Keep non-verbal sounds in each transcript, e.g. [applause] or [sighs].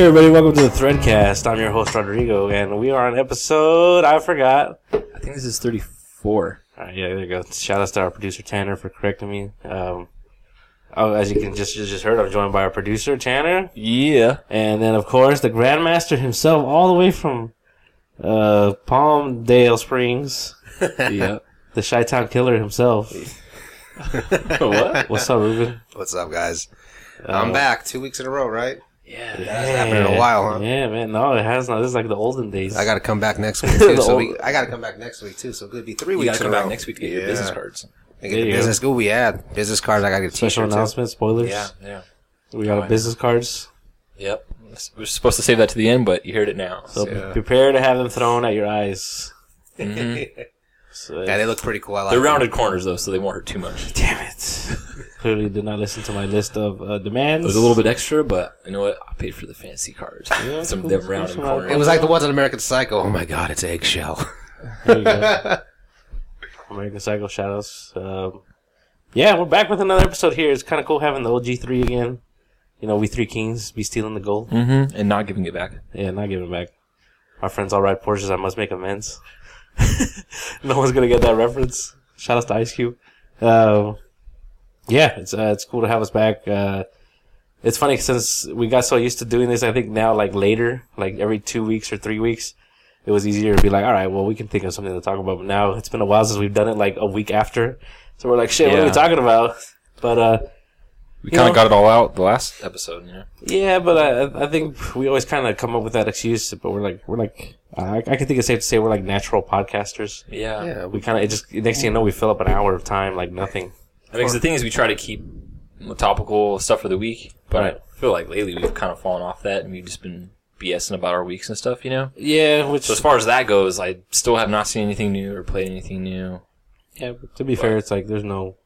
Hey everybody, welcome to the Threadcast. I'm your host Rodrigo, and we are on episode I forgot. I think this is 34. All right, yeah, there you go. Shout out to our producer Tanner for correcting me. Um, oh, as you can just you just heard, I'm joined by our producer Tanner, Yeah. and then of course the Grandmaster himself, all the way from uh, Palmdale Springs, [laughs] yeah. the Chi-Town Killer himself. [laughs] what? What's up, Ruben? What's up, guys? Uh, I'm back two weeks in a row, right? Yeah. That hasn't happened in a while, huh? Yeah, man. No, it has not. This is like the olden days. I got [laughs] to come back next week too. So old- we, I got to come back next week too. So it could be three You weeks gotta in come a back row. next week to get your business cards. I get There the you go. business. Go. We add business cards. I got to get a Special t-shirt too. announcement, spoilers. Yeah. Yeah. We got Oh, business cards. Yep. We're supposed to save that to the end, but you heard it now. So Yeah. prepare to have them thrown at your eyes. Mhm. So, [laughs] Yeah, they look pretty cool. I like They're them. rounded corners though, so they won't hurt too much. damn it. Clearly did not listen to my list of uh, It was a little bit extra, but you know what? I paid for the fancy cards. Yeah, [laughs] Some of cool. them rounded Cool. corners. It was like the ones on American Psycho. Oh my god, it's eggshell. There you go. American Psycho Shadows. Um, yeah, we're back with another episode here. It's kind of cool having the OG3 again. You know, we three kings be stealing the gold. Mm-hmm. And not giving it back. Yeah, not giving it back. My friends all ride Porsches. I must make amends. [laughs] no one's gonna get that reference. Shout out to Ice Cube. Um, yeah, it's uh, it's cool to have us back. Uh, it's funny since we got so used to doing this. I think now, like later, like every two weeks or three weeks, it was easier to be like, all right, well, we can think of something to talk about. But now it's been a while since we've done it, like a week after. So we're like, shit, what are we talking about? But uh, We kind of got it all out the last episode, you know. Yeah, but I, I think we always kind of come up with that excuse. But we're like, we're like, I, I can think it's safe to say we're like natural podcasters. Yeah. yeah, We kind of, it just next thing you know, we fill up an hour of time like nothing. I mean, 'cause the thing is, we try to keep topical stuff for the week, but Right. I feel like lately we've kind of fallen off that, and we've just been BSing about our weeks and stuff, you know. Yeah, which So as far as that goes, I still have not seen anything new or played anything new. yeah, but to be fair, it's like there's no.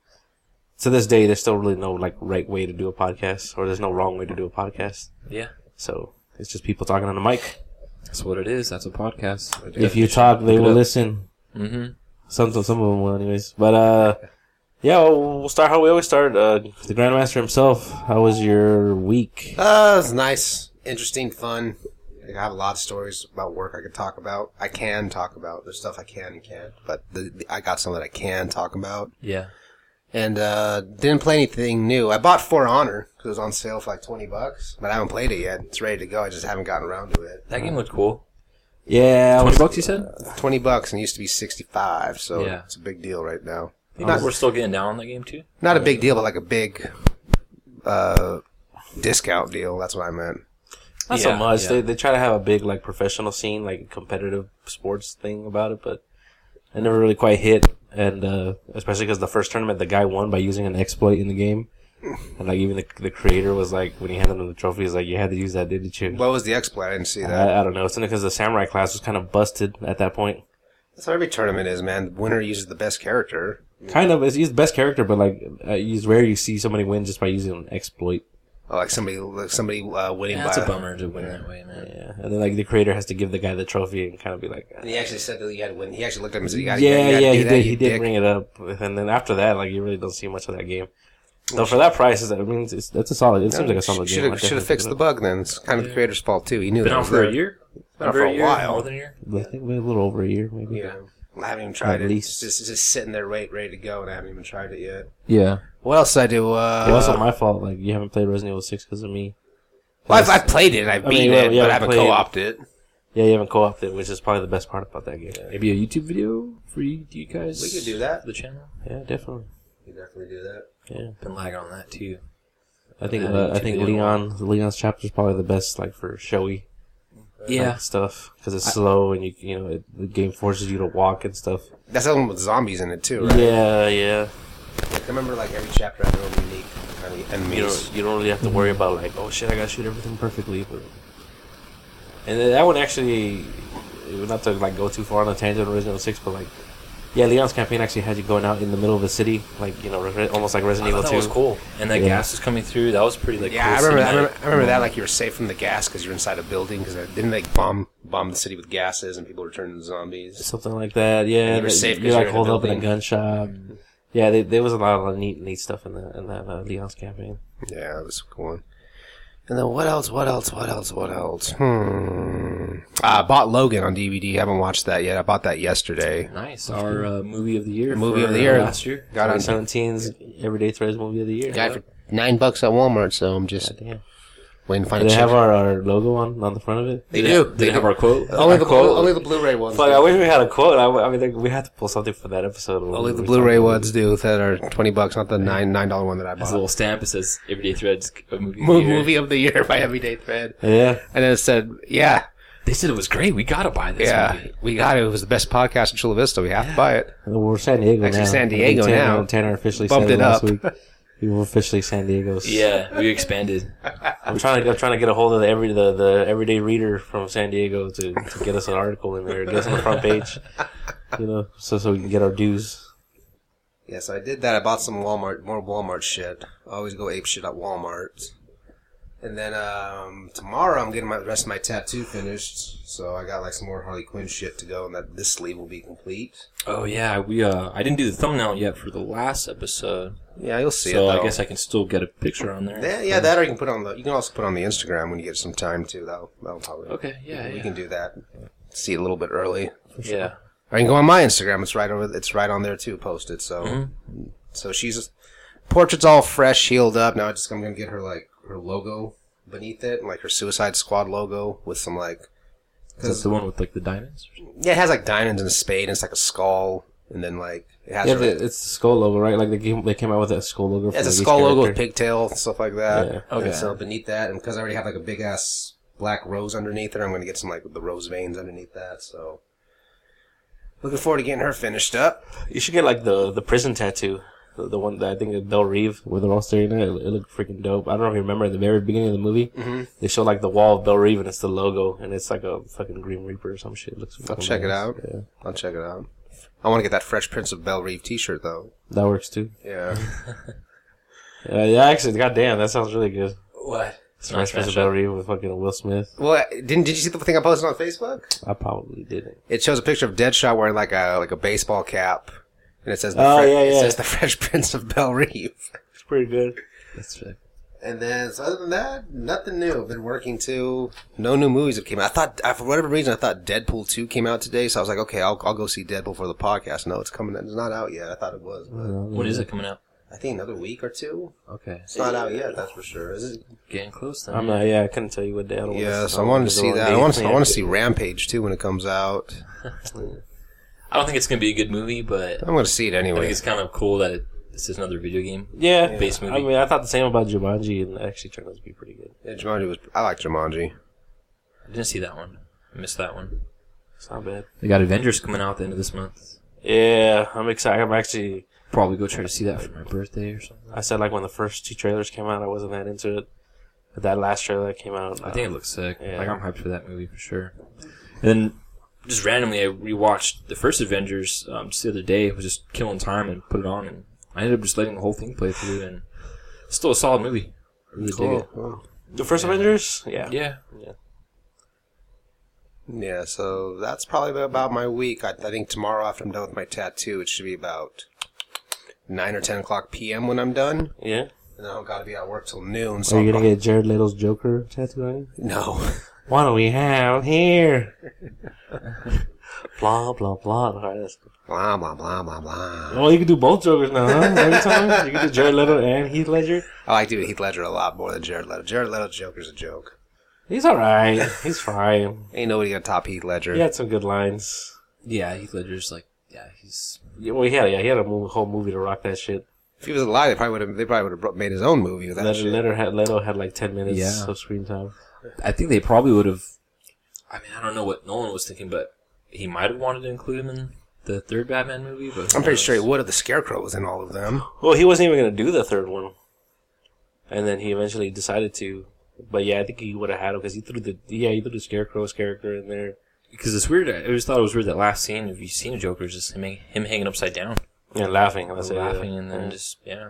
To this day, there's still really no like right way to do a podcast, or there's no wrong way to do a podcast. Yeah, So it's just people talking on the mic. that's what it is. That's a podcast. If you talk, they will up. listen. Mm-hmm. Some some of them will, anyways. But uh, [laughs] yeah, we'll we'll start how we always start. Uh, the Grandmaster himself. How was your week? Uh, it's nice, interesting, fun. I have a lot of stories about work I could talk about. I can talk about. There's stuff I can and can't, but the, the, I got some that I can talk about. Yeah. And uh, didn't play anything new. I bought For Honor because it was on sale for like twenty bucks, but I haven't played it yet. It's ready to go. I just haven't gotten around to it. That game looked cool. Yeah, Twenty was- bucks, you said? Twenty bucks and it used to be sixty-five, so Yeah. it's a big deal right now. You Not- we're still getting down on that game too. Not a big deal, but like a big uh, discount deal. That's what I meant. Not so much. yeah. They they try to have a big like professional scene, like a competitive sports thing about it, but it never really quite hit. And uh, especially because the first tournament, the guy won by using an exploit in the game, and like even the the creator was like, when he handed him the trophy, he's like, "You had to use that, didn't you?" What was the exploit? I didn't see that. I, I don't know. It's only because the samurai class was kind of busted at that point. That's how every tournament is, man. The winner uses the best character. Kind of, it's he's the best character, but like, uh, it's rare you see somebody win just by using an exploit. Oh, like somebody, like somebody uh, winning Yeah, by. a bummer to win that way, man. Yeah, and then like the creator has to give the guy the trophy and kind of be like, And he actually said that he had to win. He actually looked at him and said, "You got yeah, yeah, he that, did. you He did dick." bring it up, and then after that, like you really don't see much of that game. So for that price, is I mean, it's, that's a solid. It seems like a solid Should game. have should have fixed the bug. Then it's kind of the creator's fault too. He knew Been that out for a year. Been out for a year? while. More than a year. I think maybe a little over a year, maybe. Yeah, I haven't even tried At it. least. It's just, it's just sitting there, ready, ready to go, and I haven't even tried it yet. Yeah. What else did I do? Uh, it wasn't my fault. Like you haven't played Resident Evil Six because of me. well, I've, I've played it. I've I mean, beaten yeah, it, yeah, but I haven't played- co-opted it. Yeah, you haven't co-opted, it, which is probably the best part about that game. Maybe a YouTube video for you, you guys. We could do that. The channel. Yeah, definitely. We could definitely do that. Yeah, Been lagging on that too. I think Yeah, uh, I YouTube think video. Leon Leon's chapter is probably the best, like for showy Yeah. like, stuff because it's slow and you you know it, the game forces you to walk and stuff. That's the one with zombies in it too, right? Yeah, yeah. I remember like every chapter had their own unique kind of You enemies. don't, you don't really have to worry about like, oh shit, I gotta shoot everything perfectly. But and then that one actually, not to like go too far on a tangent original Six, but like, yeah, Leon's campaign actually had you going out in the middle of the city, like you know, re- almost like Resident I Evil thought Two. that was cool. And that Yeah. gas was coming through. That was pretty like. Yeah, I cool remember, I remember. I remember that. Like you were safe from the gas because you're inside a building. Because didn't they bomb bomb the city with gases and people were turning into zombies? Something like that. Yeah, you were that- safe 'cause you're like you're a holed up in a gun shop. Yeah, they, there was a lot of neat, neat stuff in the in that uh, Leon's campaign. Yeah, that was a cool. One. And then what else? What else? What else? What else? Hmm. I bought Logan on DVD. haven't watched that yet. I bought that yesterday. Nice. Our uh, movie of the year. Movie for, of the year. uh, last year. Got on 2017's Everyday Threads movie of the year. got it for nine bucks at Walmart. So I'm just Damn. Waiting to find Do they have our, our logo on on the front of it? They Did do. It, did have our quote? only Our the quote? only the Blu-ray ones. Fuck, do. I wish we had a quote. I, I mean, like, we had to pull something for that episode. when Only we the were Blu-ray talking ones do that are twenty bucks, not the nine nine dollar one that I Has a little stamp. It says Everyday Threads movie. Of Mo- the [laughs] year. movie of the year by Everyday Thread. Yeah. and then it said, "Yeah, They said it was great. We gotta buy this yeah, movie. we got it. It was the best podcast in Chula Vista. We have to buy it." Well, We're San Diego Actually, now. San Diego Tanner, now. Tanner officially Bumped said it last up. [laughs] week. We were officially San Diego's. Yeah, we expanded. [laughs] I'm trying to I'm trying to get a hold of the every the, the everyday reader from San Diego to, to get us an article in there, get us on the front page. You know, so so we can get our dues. Yes, I did that. I bought some Walmart, more Walmart shit. I always go ape shit at Walmart. And then um, tomorrow I'm getting my the rest of my tattoo finished, so I got like some more Harley Quinn shit to go, and that this sleeve will be complete. Oh yeah, we. uh I didn't do the thumbnail yet for the last episode, Yeah, you'll see so it. I guess I can still get a picture on there. Yeah, yeah, that or you can put on the. You can also put on the Instagram when you get some time too. That'll that'll probably. Okay. Yeah. we yeah. can do that. See it a little bit early. Yeah. Or you can go on my Instagram. It's right over. It's right on there too. Posted. So, Mm-hmm. so she's portrait's all fresh, healed up. Now I just I'm gonna get her like her logo beneath it, like her Suicide Squad logo with some like. Is that the one with like the diamonds? Yeah, it has like diamonds and a spade, and it's like a skull, and then like it has. Yeah, her, the, it's the skull logo, right? Like they came, they came out with that skull logo. it has for a each skull logo with character. pigtail and stuff like that. Yeah. And Okay. so beneath that, and because I already have like a big ass black rose underneath it, I'm gonna get some like the rose veins underneath that. So. Looking forward to getting her finished up. You should get like the the prison tattoo, the, the one that I think is Belle Reeve, where they're all staring at it. It looked freaking dope. I don't know if you remember at the very beginning of the movie, Mm-hmm. they show like the wall of Belle Reeve and it's the logo, and it's like a fucking Green Reaper or some shit. It looks. I'll check it out. Yeah, I'll check it out. I want to get that Fresh Prince of Belle Reeve T-shirt though. that works too. Yeah. [laughs] Yeah, yeah. Actually, goddamn, that sounds really good. What? It's Nice Prince of Belle Reeve with fucking Will Smith. well, didn't did you see the thing I posted on Facebook? I probably didn't. It shows a picture of Deadshot wearing like a like a baseball cap, and it says the Oh, Fre- yeah, it says the Fresh Prince of Belle Reeve. [laughs] It's pretty good. That's fair. And then, so other than that, nothing new. I've been working too. No new movies have came out. I thought, for whatever reason, I thought Deadpool 2 came out today, so I was like, okay, I'll, I'll go see Deadpool for the podcast. No, it's coming, out. it's not out yet. I thought it was, but mm-hmm. When is it coming out? I think another week or two. Okay. It's not out yet, that's for sure. Is it? Getting close then. I'm not. Yeah, I couldn't tell you what day. I don't Yeah, so I wanted to see that. I wanna want to, date I want to see Rampage too when it comes out. [laughs] [laughs] I don't think it's gonna be a good movie, but I'm going to see it anyway. I think it's kind of cool that it, this is another video game. Yeah, Base movie. I mean, I thought the same about Jumanji, and it actually turned out to be pretty good. Yeah, Jumanji was, I like Jumanji. I didn't see that one. I missed that one. It's not bad. They got Avengers coming out at the end of this month. Yeah, I'm excited. I'm actually. Probably go try to see that for my birthday or something. I said like when the first two trailers came out, I wasn't that into it. But that last trailer that came out, I think it looks sick. Yeah. Like I'm hyped for that movie for sure. And then just randomly, I rewatched the first Avengers um, just the other day. I was just killing time and put it on, and I ended up just letting the whole thing play through, and it's still a solid movie. I really dig it. Cool. the first Avengers. Yeah, Yeah. Yeah, Yeah, so that's probably about my week. I, I think tomorrow after I'm done with my tattoo, it should be about nine or ten o'clock p.m. when I'm done, yeah. and then I've got to be at work till noon. Are So you I'll gonna get Jared Leto's Joker tattoo on you? no. [laughs] What do we have here? blah blah blah. All right, that's good. blah blah blah blah blah. Oh, you can do both Jokers now, huh? Every time you can do Jared Leto and Heath Ledger. Oh, I like doing Heath Ledger a lot more than Jared Leto. Jared Leto's Joker's a joke. He's all right. He's fine. Ain't nobody gonna top Heath Ledger. He had some good lines. Yeah, Heath Ledger's like, yeah, he's. Yeah, well, he had yeah, he had a mo- whole movie to rock that shit. If he was alive, they probably would have. They probably would have made his own movie with that Leto, shit. Leto had Leto had like ten minutes Yeah. of screen time. I think they probably would have. I mean, I don't know what Nolan was thinking, but he might have wanted to include him in the third Batman movie. But I'm pretty knows? sure he would have. The Scarecrow was in all of them. Well, he wasn't even gonna do the third one, and then he eventually decided to. But yeah, I think he would have had him because he threw the yeah he threw the Scarecrow's character in there. Because it's weird. I always thought it was weird that last scene. If you've seen a Joker, is just him, him hanging upside down, Yeah, laughing, that's it, laughing, yeah. and then Yeah. just yeah,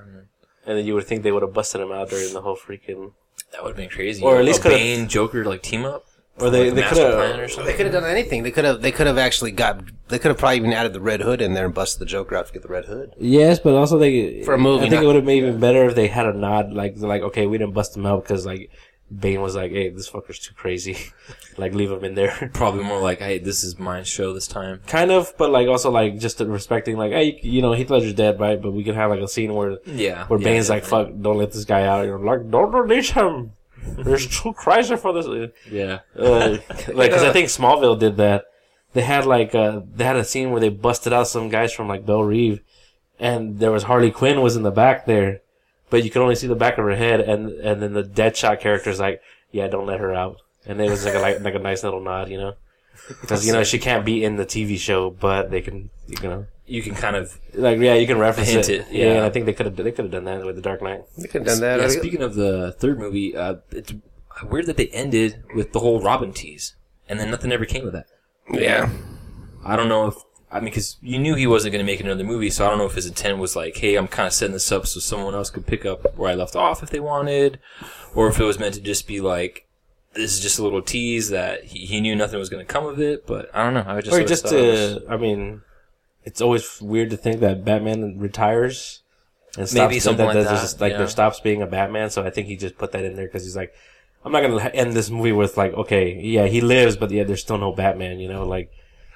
and then you would think they would have busted him out during the whole freaking. That would have been crazy. Or at least coulda- Bane Joker like team up, Or they- Like they coulda- plan or something. They could have done anything. They could have. They could have actually got. They could have probably even added the Red Hood in there and busted the Joker out to get the Red Hood. Yes, but also they For a movie, I think not- it would have been even better if they had a nod, like like okay, we didn't bust him out because like Bane was like, "Hey, this fucker's too crazy. [laughs] like, leave him in there." [laughs] Probably more like, hey, this is my show this time. kind of, but like also like just respecting like, hey, you know, Heath Ledger's dead, right? But we can have like a scene where Yeah. where yeah, Bane's like, "Fuck, don't let this guy out." You're like, "Don't release him." There's too crazy for this. Yeah. Uh, [laughs] like, cause I think Smallville did that. They had like uh, they had a scene where they busted out some guys from like Belle Reeve, and there was Harley Quinn was in the back there, but you could only see the back of her head, and and then the Deadshot character's like, yeah, don't let her out, and it was like a like, like a nice little nod, you know, because you know she can't be in the TV show, but they can, you know, You can kind of like yeah, you can reference Hint it, it, yeah. yeah. and I think they could have they could have done that with the Dark Knight. They could have done that. Yeah, speaking of the third movie, uh, it's weird that they ended with the whole Robin tease, and then nothing ever came of that. yeah. I don't know if I mean because you knew he wasn't going to make another movie, so I don't know if his intent was like, "Hey, I'm kind of setting this up so someone else could pick up where I left off if they wanted," or if it was meant to just be like, "This is just a little tease that he, he knew nothing was going to come of it." But I don't know. I just or just to, I mean, it's always weird to think that Batman retires and stops, Maybe something that, like that, just, like yeah. there stops being a Batman. So I think he just put that in there because he's like, I'm not gonna end this movie with like, okay, yeah, he lives, but yeah, there's still no Batman. You know, like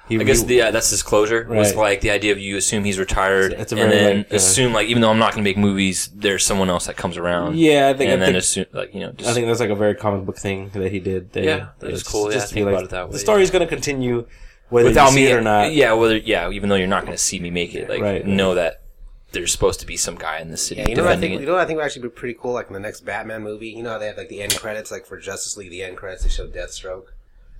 he. I guess he- the, yeah, that's his closure. Was Right. like the idea of you assume he's retired, It's a and very, then like, uh, assume like even though I'm not going to make movies, there's someone else that comes around. yeah, I think. and I then think, assume like you know just I think that's like a very comic book thing that he did. That, Yeah, that is it's cool. Yeah, Just I think be about it that way, the story's gonna continue whether without you see me it or not. Yeah, whether yeah, even though you're not going to see me make it, like Right. know that there's supposed to be some guy in the city Yeah, you know what I defending think? You know what I think would actually be pretty cool? Like in the next Batman movie, you know how they have like the end credits, like for Justice League, the end credits they show Deathstroke.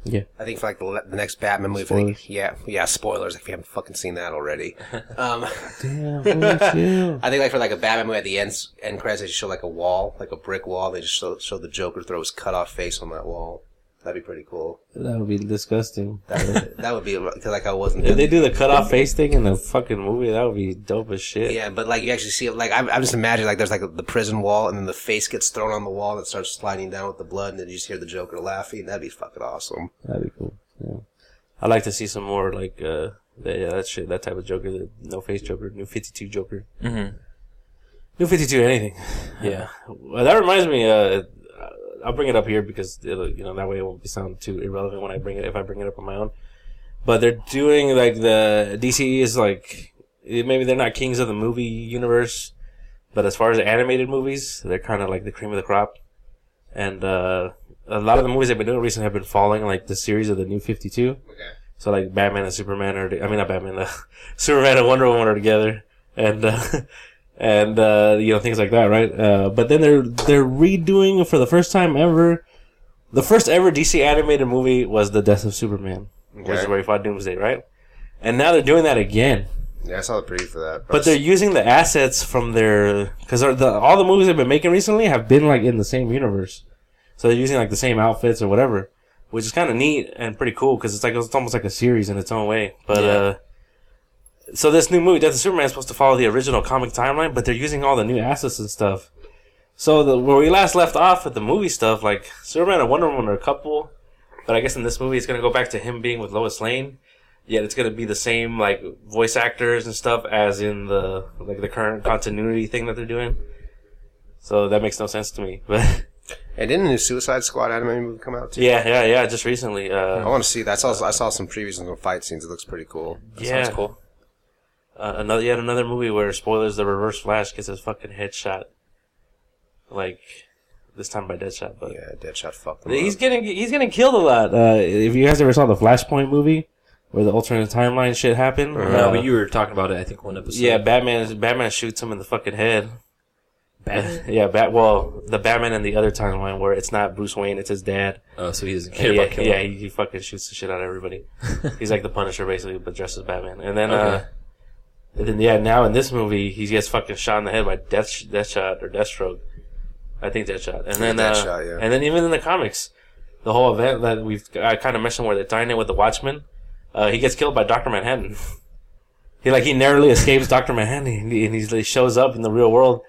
Yeah. I think for like the, the next Batman movie, Spoilers. like, yeah, yeah, spoilers if you haven't fucking seen that already. [laughs] um, Damn. [laughs] I think like for like a Batman movie at the end end credits, they just show like a wall, like a brick wall. They just show, show the Joker throw his cut off face on that wall. That'd be pretty cool. that would be disgusting. That would, that would be [laughs] because like I wasn't. If they do the cut off [laughs] face thing in the fucking movie, that would be dope as shit. Yeah, but like you actually see it. Like I'm, I'm just imagining like there's like the prison wall, and then the face gets thrown on the wall, and it starts sliding down with the blood, and then you just hear the Joker laughing. That'd be fucking awesome. That'd be cool. Yeah. I'd like to see some more like uh that, yeah, that shit that type of Joker, the no face Joker, new fifty two Joker. Mhm. New fifty two anything. Yeah. Well, [laughs] that reminds me, uh I'll bring it up here because it'll, you know that way it won't be sound too irrelevant when I bring it if I bring it up on my own. But they're doing like the DC is like maybe they're not kings of the movie universe, but as far as animated movies, they're kind of like the cream of the crop. And uh a lot of the movies they've been doing recently have been following like the series of the New Fifty Two. Okay. So like Batman and Superman are, I mean not Batman, uh, [laughs] Superman and Wonder Woman are together, and uh, [laughs] and uh, you know things like that, right? Uh, but then they're they're redoing for the first time ever. The first ever DC animated movie was The Death of Superman, which is where he fought Doomsday, right? And now they're doing that again, Yeah, I saw the preview for that. but they're using the assets from their because the all the movies they've been making recently have been like in the same universe, so they're using like the same outfits or whatever, which is kind of neat and pretty cool because it's like it's almost like a series in its own way. But Yeah. uh, so this new movie, Death of Superman, is supposed to follow the original comic timeline, but they're using all the new assets and stuff. So the where we last left off with the movie stuff, like Superman and Wonder Woman are a couple, but I guess in this movie it's gonna go back to him being with Lois Lane. Yet it's gonna be the same like voice actors and stuff as in the like the current continuity thing that they're doing. So that makes no sense to me. [laughs] But and didn't the new Suicide Squad animated movie come out too? yeah, yeah, yeah. Just recently, I uh, want to see that. I saw I saw some previews and some fight scenes. It looks pretty cool. yeah, Sounds cool. Uh, another yet another movie where spoilers: the Reverse Flash gets his fucking headshot, like this time by Deadshot. But Yeah, Deadshot fucked them he's up. getting he's getting killed a lot. Uh, if you guys ever saw the Flashpoint movie where the alternate timeline shit happened, Uh-huh. No, uh, but you were talking about it. I think one episode. yeah, Batman Batman shoots him in the fucking head. Batman? [laughs] yeah, Bat. Well, the Batman in the other timeline where it's not Bruce Wayne, it's his dad. Oh, so he doesn't care yeah, about killing. yeah, he, he fucking shoots the shit out of everybody. [laughs] He's like the Punisher basically, but dressed as Batman. And then, uh, Okay. And then yeah, now in this movie, he gets fucking shot in the head by Death Deathshot or Deathstroke. I think Deathshot. And then, uh, Deathshot, yeah. and then even in the comics, the whole event that we've I kind of mentioned where they're tying it with the Watchmen, uh, he gets killed by Doctor Manhattan. [laughs] he like he narrowly escapes Doctor Manhattan, and he, and he shows up in the real world.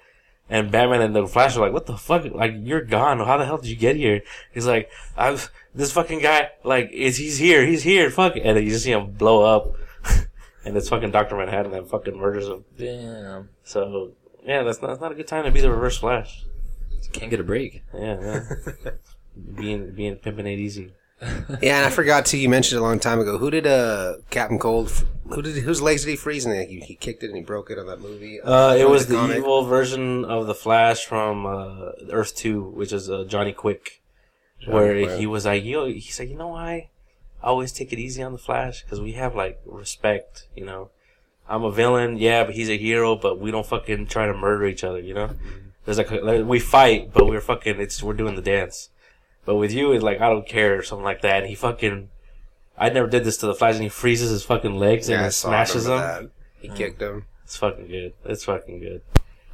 And Batman and the Flash are like, "What the fuck? Like, you're gone. How the hell did you get here?" He's like, "I've this fucking guy. Like, is he's here? He's here. Fuck!" And then you just see him blow up, and it's fucking Doctor Manhattan that fucking murders him. Damn. So yeah, that's not, that's not a good time to be the Reverse Flash. Can't get a break. Yeah, yeah. [laughs] being being pimping it easy. [laughs] Yeah, and I forgot too. You mentioned it a long time ago. Who did uh Captain Cold? Who did whose legs did he freeze? And he, he kicked it and he broke it on that movie. Uh, it was the comic. evil version of the Flash from uh, Earth Two, which is uh, Johnny Quick, where Quick. he was like, "Yo," he's like, "You know why? Always take it easy on the Flash because we have like respect. You know, I'm a villain, yeah, but he's a hero, but we don't fucking try to murder each other. You know, mm-hmm. there's like, like we fight, but we're fucking it's we're doing the dance. But with you, it's like I don't care or something like that. And he fucking, I never did this to the Flash, and he freezes his fucking legs Yeah, and smashes them. that. He kicked him. It's fucking good. It's fucking good.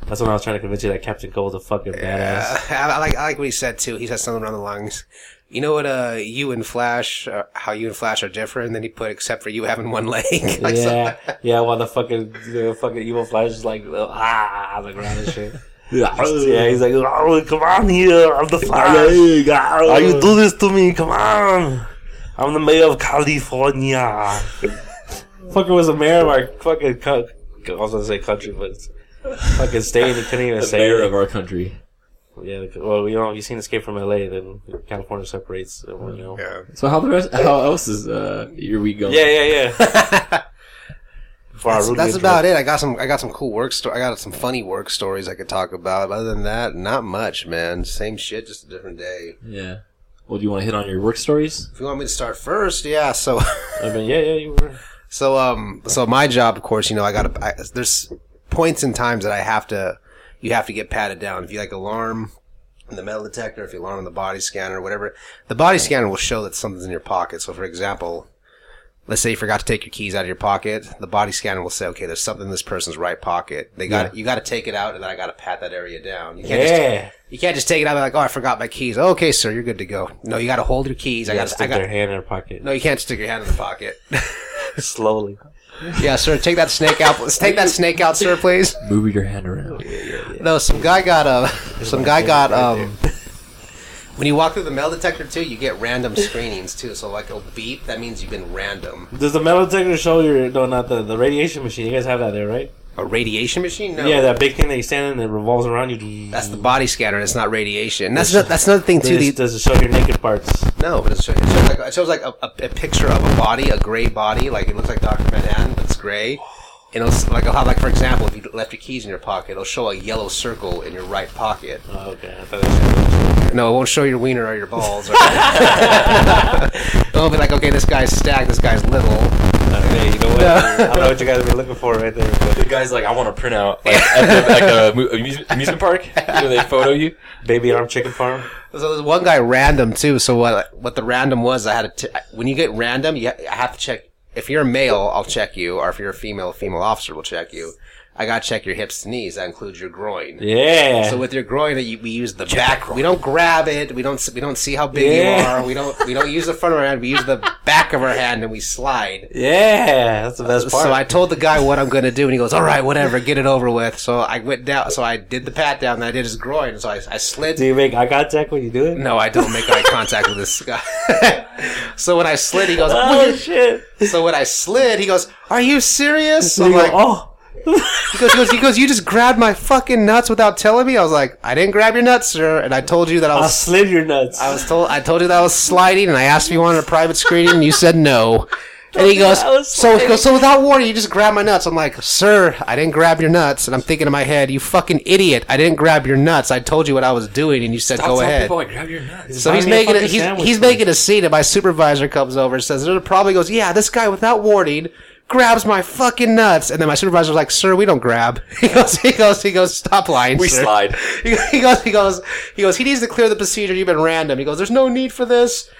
That's when I was trying to convince you that Captain Cold's a fucking Yeah, badass. [laughs] I, I like I like what he said too. He said something around the lines. You know what? Uh, you and Flash, uh, how you and Flash are different. And then he put, except for you having one [laughs] leg. [laughs] like yeah, so- yeah. While the fucking the fucking evil Flash is like ah on the ground and shit. [laughs] Yeah. yeah, he's like, oh, come on here, I'm the Flash. How you do this to me? Come on, I'm the mayor of California. Fucker was the mayor of our fucking co- I was gonna say country, but fucking state. and He couldn't even The say mayor it. of our country. Yeah, well, you know, you've seen Escape from L.A. Then California separates. uh, You know. yeah. So how the rest? How else is uh, your week going? Yeah, yeah, yeah. [laughs] For our That's, Rudy that's about it. I got some. I got some cool work sto- I got some funny work stories I could talk about. Other than that, not much, man. Same shit, just a different day. Yeah. Well, do you want to hit on your work stories? If you want me to start first, yeah. So, [laughs] I mean, yeah, yeah, you were. so um, so my job, of course, you know, I got to. There's points and times that I have to. You have to get patted down. If you like alarm in the metal detector, if you alarm in the body scanner, whatever, the body scanner will show that something's in your pocket. So, for example, let's say you forgot to take your keys out of your pocket, the body scanner will say, okay, there's something in this person's right pocket. They got Yeah. you got to take it out, and then I got to pat that area down. You can't just Yeah. you can't just take it out and be like, oh, I forgot my keys. Okay, sir, you're good to go. No, you got to hold your keys. I I got gotta I stick got their hand in their pocket no, you can't stick your hand in the pocket. [laughs] slowly. yeah, sir, take that snake out. Let's take that snake out, sir, please. Move your hand around. No, some guy got uh, [laughs] some guy got um. [laughs] When you walk through the metal detector too, you get random screenings too. So like a beep, that means you've been random. Does the metal detector show your no, not the the radiation machine? You guys have that there, right? A radiation machine? No. Yeah, that big thing that you stand in that revolves around you. That's the body scanner. It's not radiation. That's not, that's another thing too. Does, The, does it show your naked parts? no, but it shows, it shows like, it shows like a, a, a picture of a body, a gray body. Like it looks like Doctor Manhattan, but it's gray. And it'll s- like it'll have like for example, if you left your keys in your pocket, it'll show a yellow circle in your right pocket. Oh, okay, I thought it showed- No, it won't show your wiener or your balls. Or [laughs] [laughs] it'll be like, okay, this guy's stacked, this guy's little. Uh, hey, you know what? I don't know what you guys have been looking for right there. But The guy's like, I want to print out like, [laughs] at the, like a amusement park. You know, they photo you. baby arm chicken farm. So there's one guy random too. So what? What the random was? I had to. When you get random, you ha- I have to check. If you're a male, I'll check you, or if you're a female, a female officer will check you. I gotta check your hips and knees. That includes your groin. Yeah. So with your groin, we use the back. We don't grab it. We don't. We don't see how big Yeah. you are. We don't. We don't use the front of our hand. We use the back of our hand and we slide. yeah, that's the best part. So I told the guy what I'm gonna do, and he goes, "All right, whatever, get it over with." So I went down. So I did the pat down. And I did his groin. So I, I slid. do you make eye contact when you do it? No, I don't make eye contact with this guy. [laughs] so when I slid, he goes, Oh shit! So when I slid, he goes, "Are you serious?" So I'm you go, like, oh. He goes, he goes, he goes, "You just grabbed my fucking nuts without telling me." I was like, "I didn't grab your nuts, sir," and I told you that I I was. slid your nuts. I was told. I told you that I was sliding, and I asked if you wanted a private screening, and you said no. And he goes, I so he goes, so without warning, you just grabbed my nuts. I'm like, sir, I didn't grab your nuts. And I'm thinking in my head, you fucking idiot, I didn't grab your nuts. I told you what I was doing, and you said Stop go telling ahead. People grab your nuts. So Buy he's me a making it. fucking He's, sandwich, he's please. making a scene, and my supervisor comes over and says, "There probably goes, yeah, this guy without warning grabs my fucking nuts." And then my supervisor's like, "Sir, we don't grab." [laughs] He goes, he goes, he goes, "Stop lying." We sir." slide. [laughs] He goes, he goes, he goes, he goes. He needs to clear the procedure. You've been random. He goes, "There's no need for this."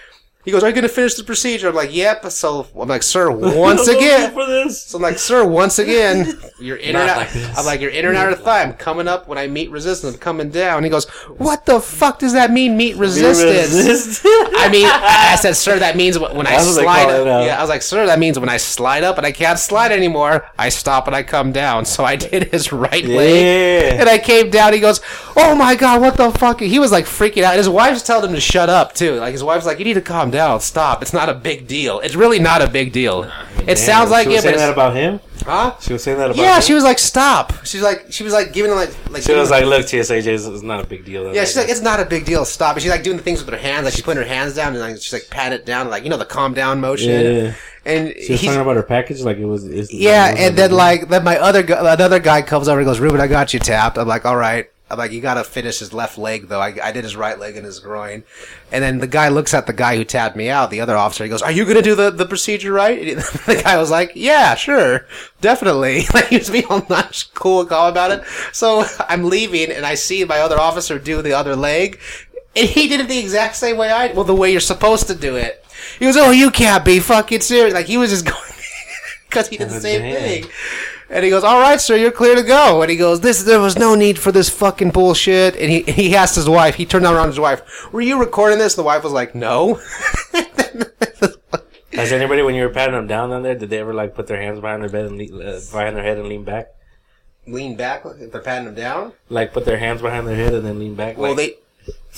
He goes, "Are you going to finish the procedure?" I'm like, "Yep." So I'm like, "Sir, [laughs] once again." for this. So I'm like, sir, once again, [laughs] you're in and Not out. like this. I'm like, you're in and out of thigh. I'm coming up when I meet resistance. I'm coming down. He goes, what the fuck does that mean, meet resistance? Resist. [laughs] I mean, I I said, sir, that means when when I That's what they slide. call it now. Yeah, I was like, sir, that means when I slide up and I can't slide anymore, I stop and I come down. So I did his right leg. Yeah. And I came down. He goes, "Oh my god, what the fuck?" He was like freaking out. And his wife's telling him to shut up too. Like his wife's like, "You need to calm stop. It's not a big deal. It's really not a big deal. it Damn, sounds like she was it, but saying that about him. huh? She was saying that about. Yeah, him? she was like, stop. She was like, she was like giving him like, like She was like, "Look, TSA, Jason, it's not a big deal." Yeah, she's like, it's not a big deal. Stop. And she's like doing the things with her hands, like she's putting her hands down and like she's like patting it down, like you know the calm down motion. yeah. And She was talking about her package, like it was. Yeah, and then like then my other gu- another guy comes over and goes, Ruben, I got you tapped. I'm like, all right. I'm like, you gotta finish his left leg though. I, I did his right leg and his groin. And then the guy looks at the guy who tapped me out, the other officer. He goes, "Are you gonna do the, the procedure right?" And [laughs] the guy was like, "Yeah, sure, definitely." [laughs] Like he was being all nice, cool, and calm about it. So I'm leaving, and I see my other officer do the other leg, and he did it the exact same way I well the way you're supposed to do it. He goes, "Oh, you can't be fucking serious!" Like he was just [laughs] going because he did the same thing. And he goes, "All right, sir, you're clear to go." And he goes, "This, there was no need for this fucking bullshit." And he he asked his wife. He turned around to his wife, "Were you recording this?" The wife was like, "No." [laughs] Has anybody, when you were patting them down down there, did they ever like put their hands behind their bed and lean, uh, behind their head and lean back? Lean back if they're patting him down. Like put their hands behind their head and then lean back. Well, like, they.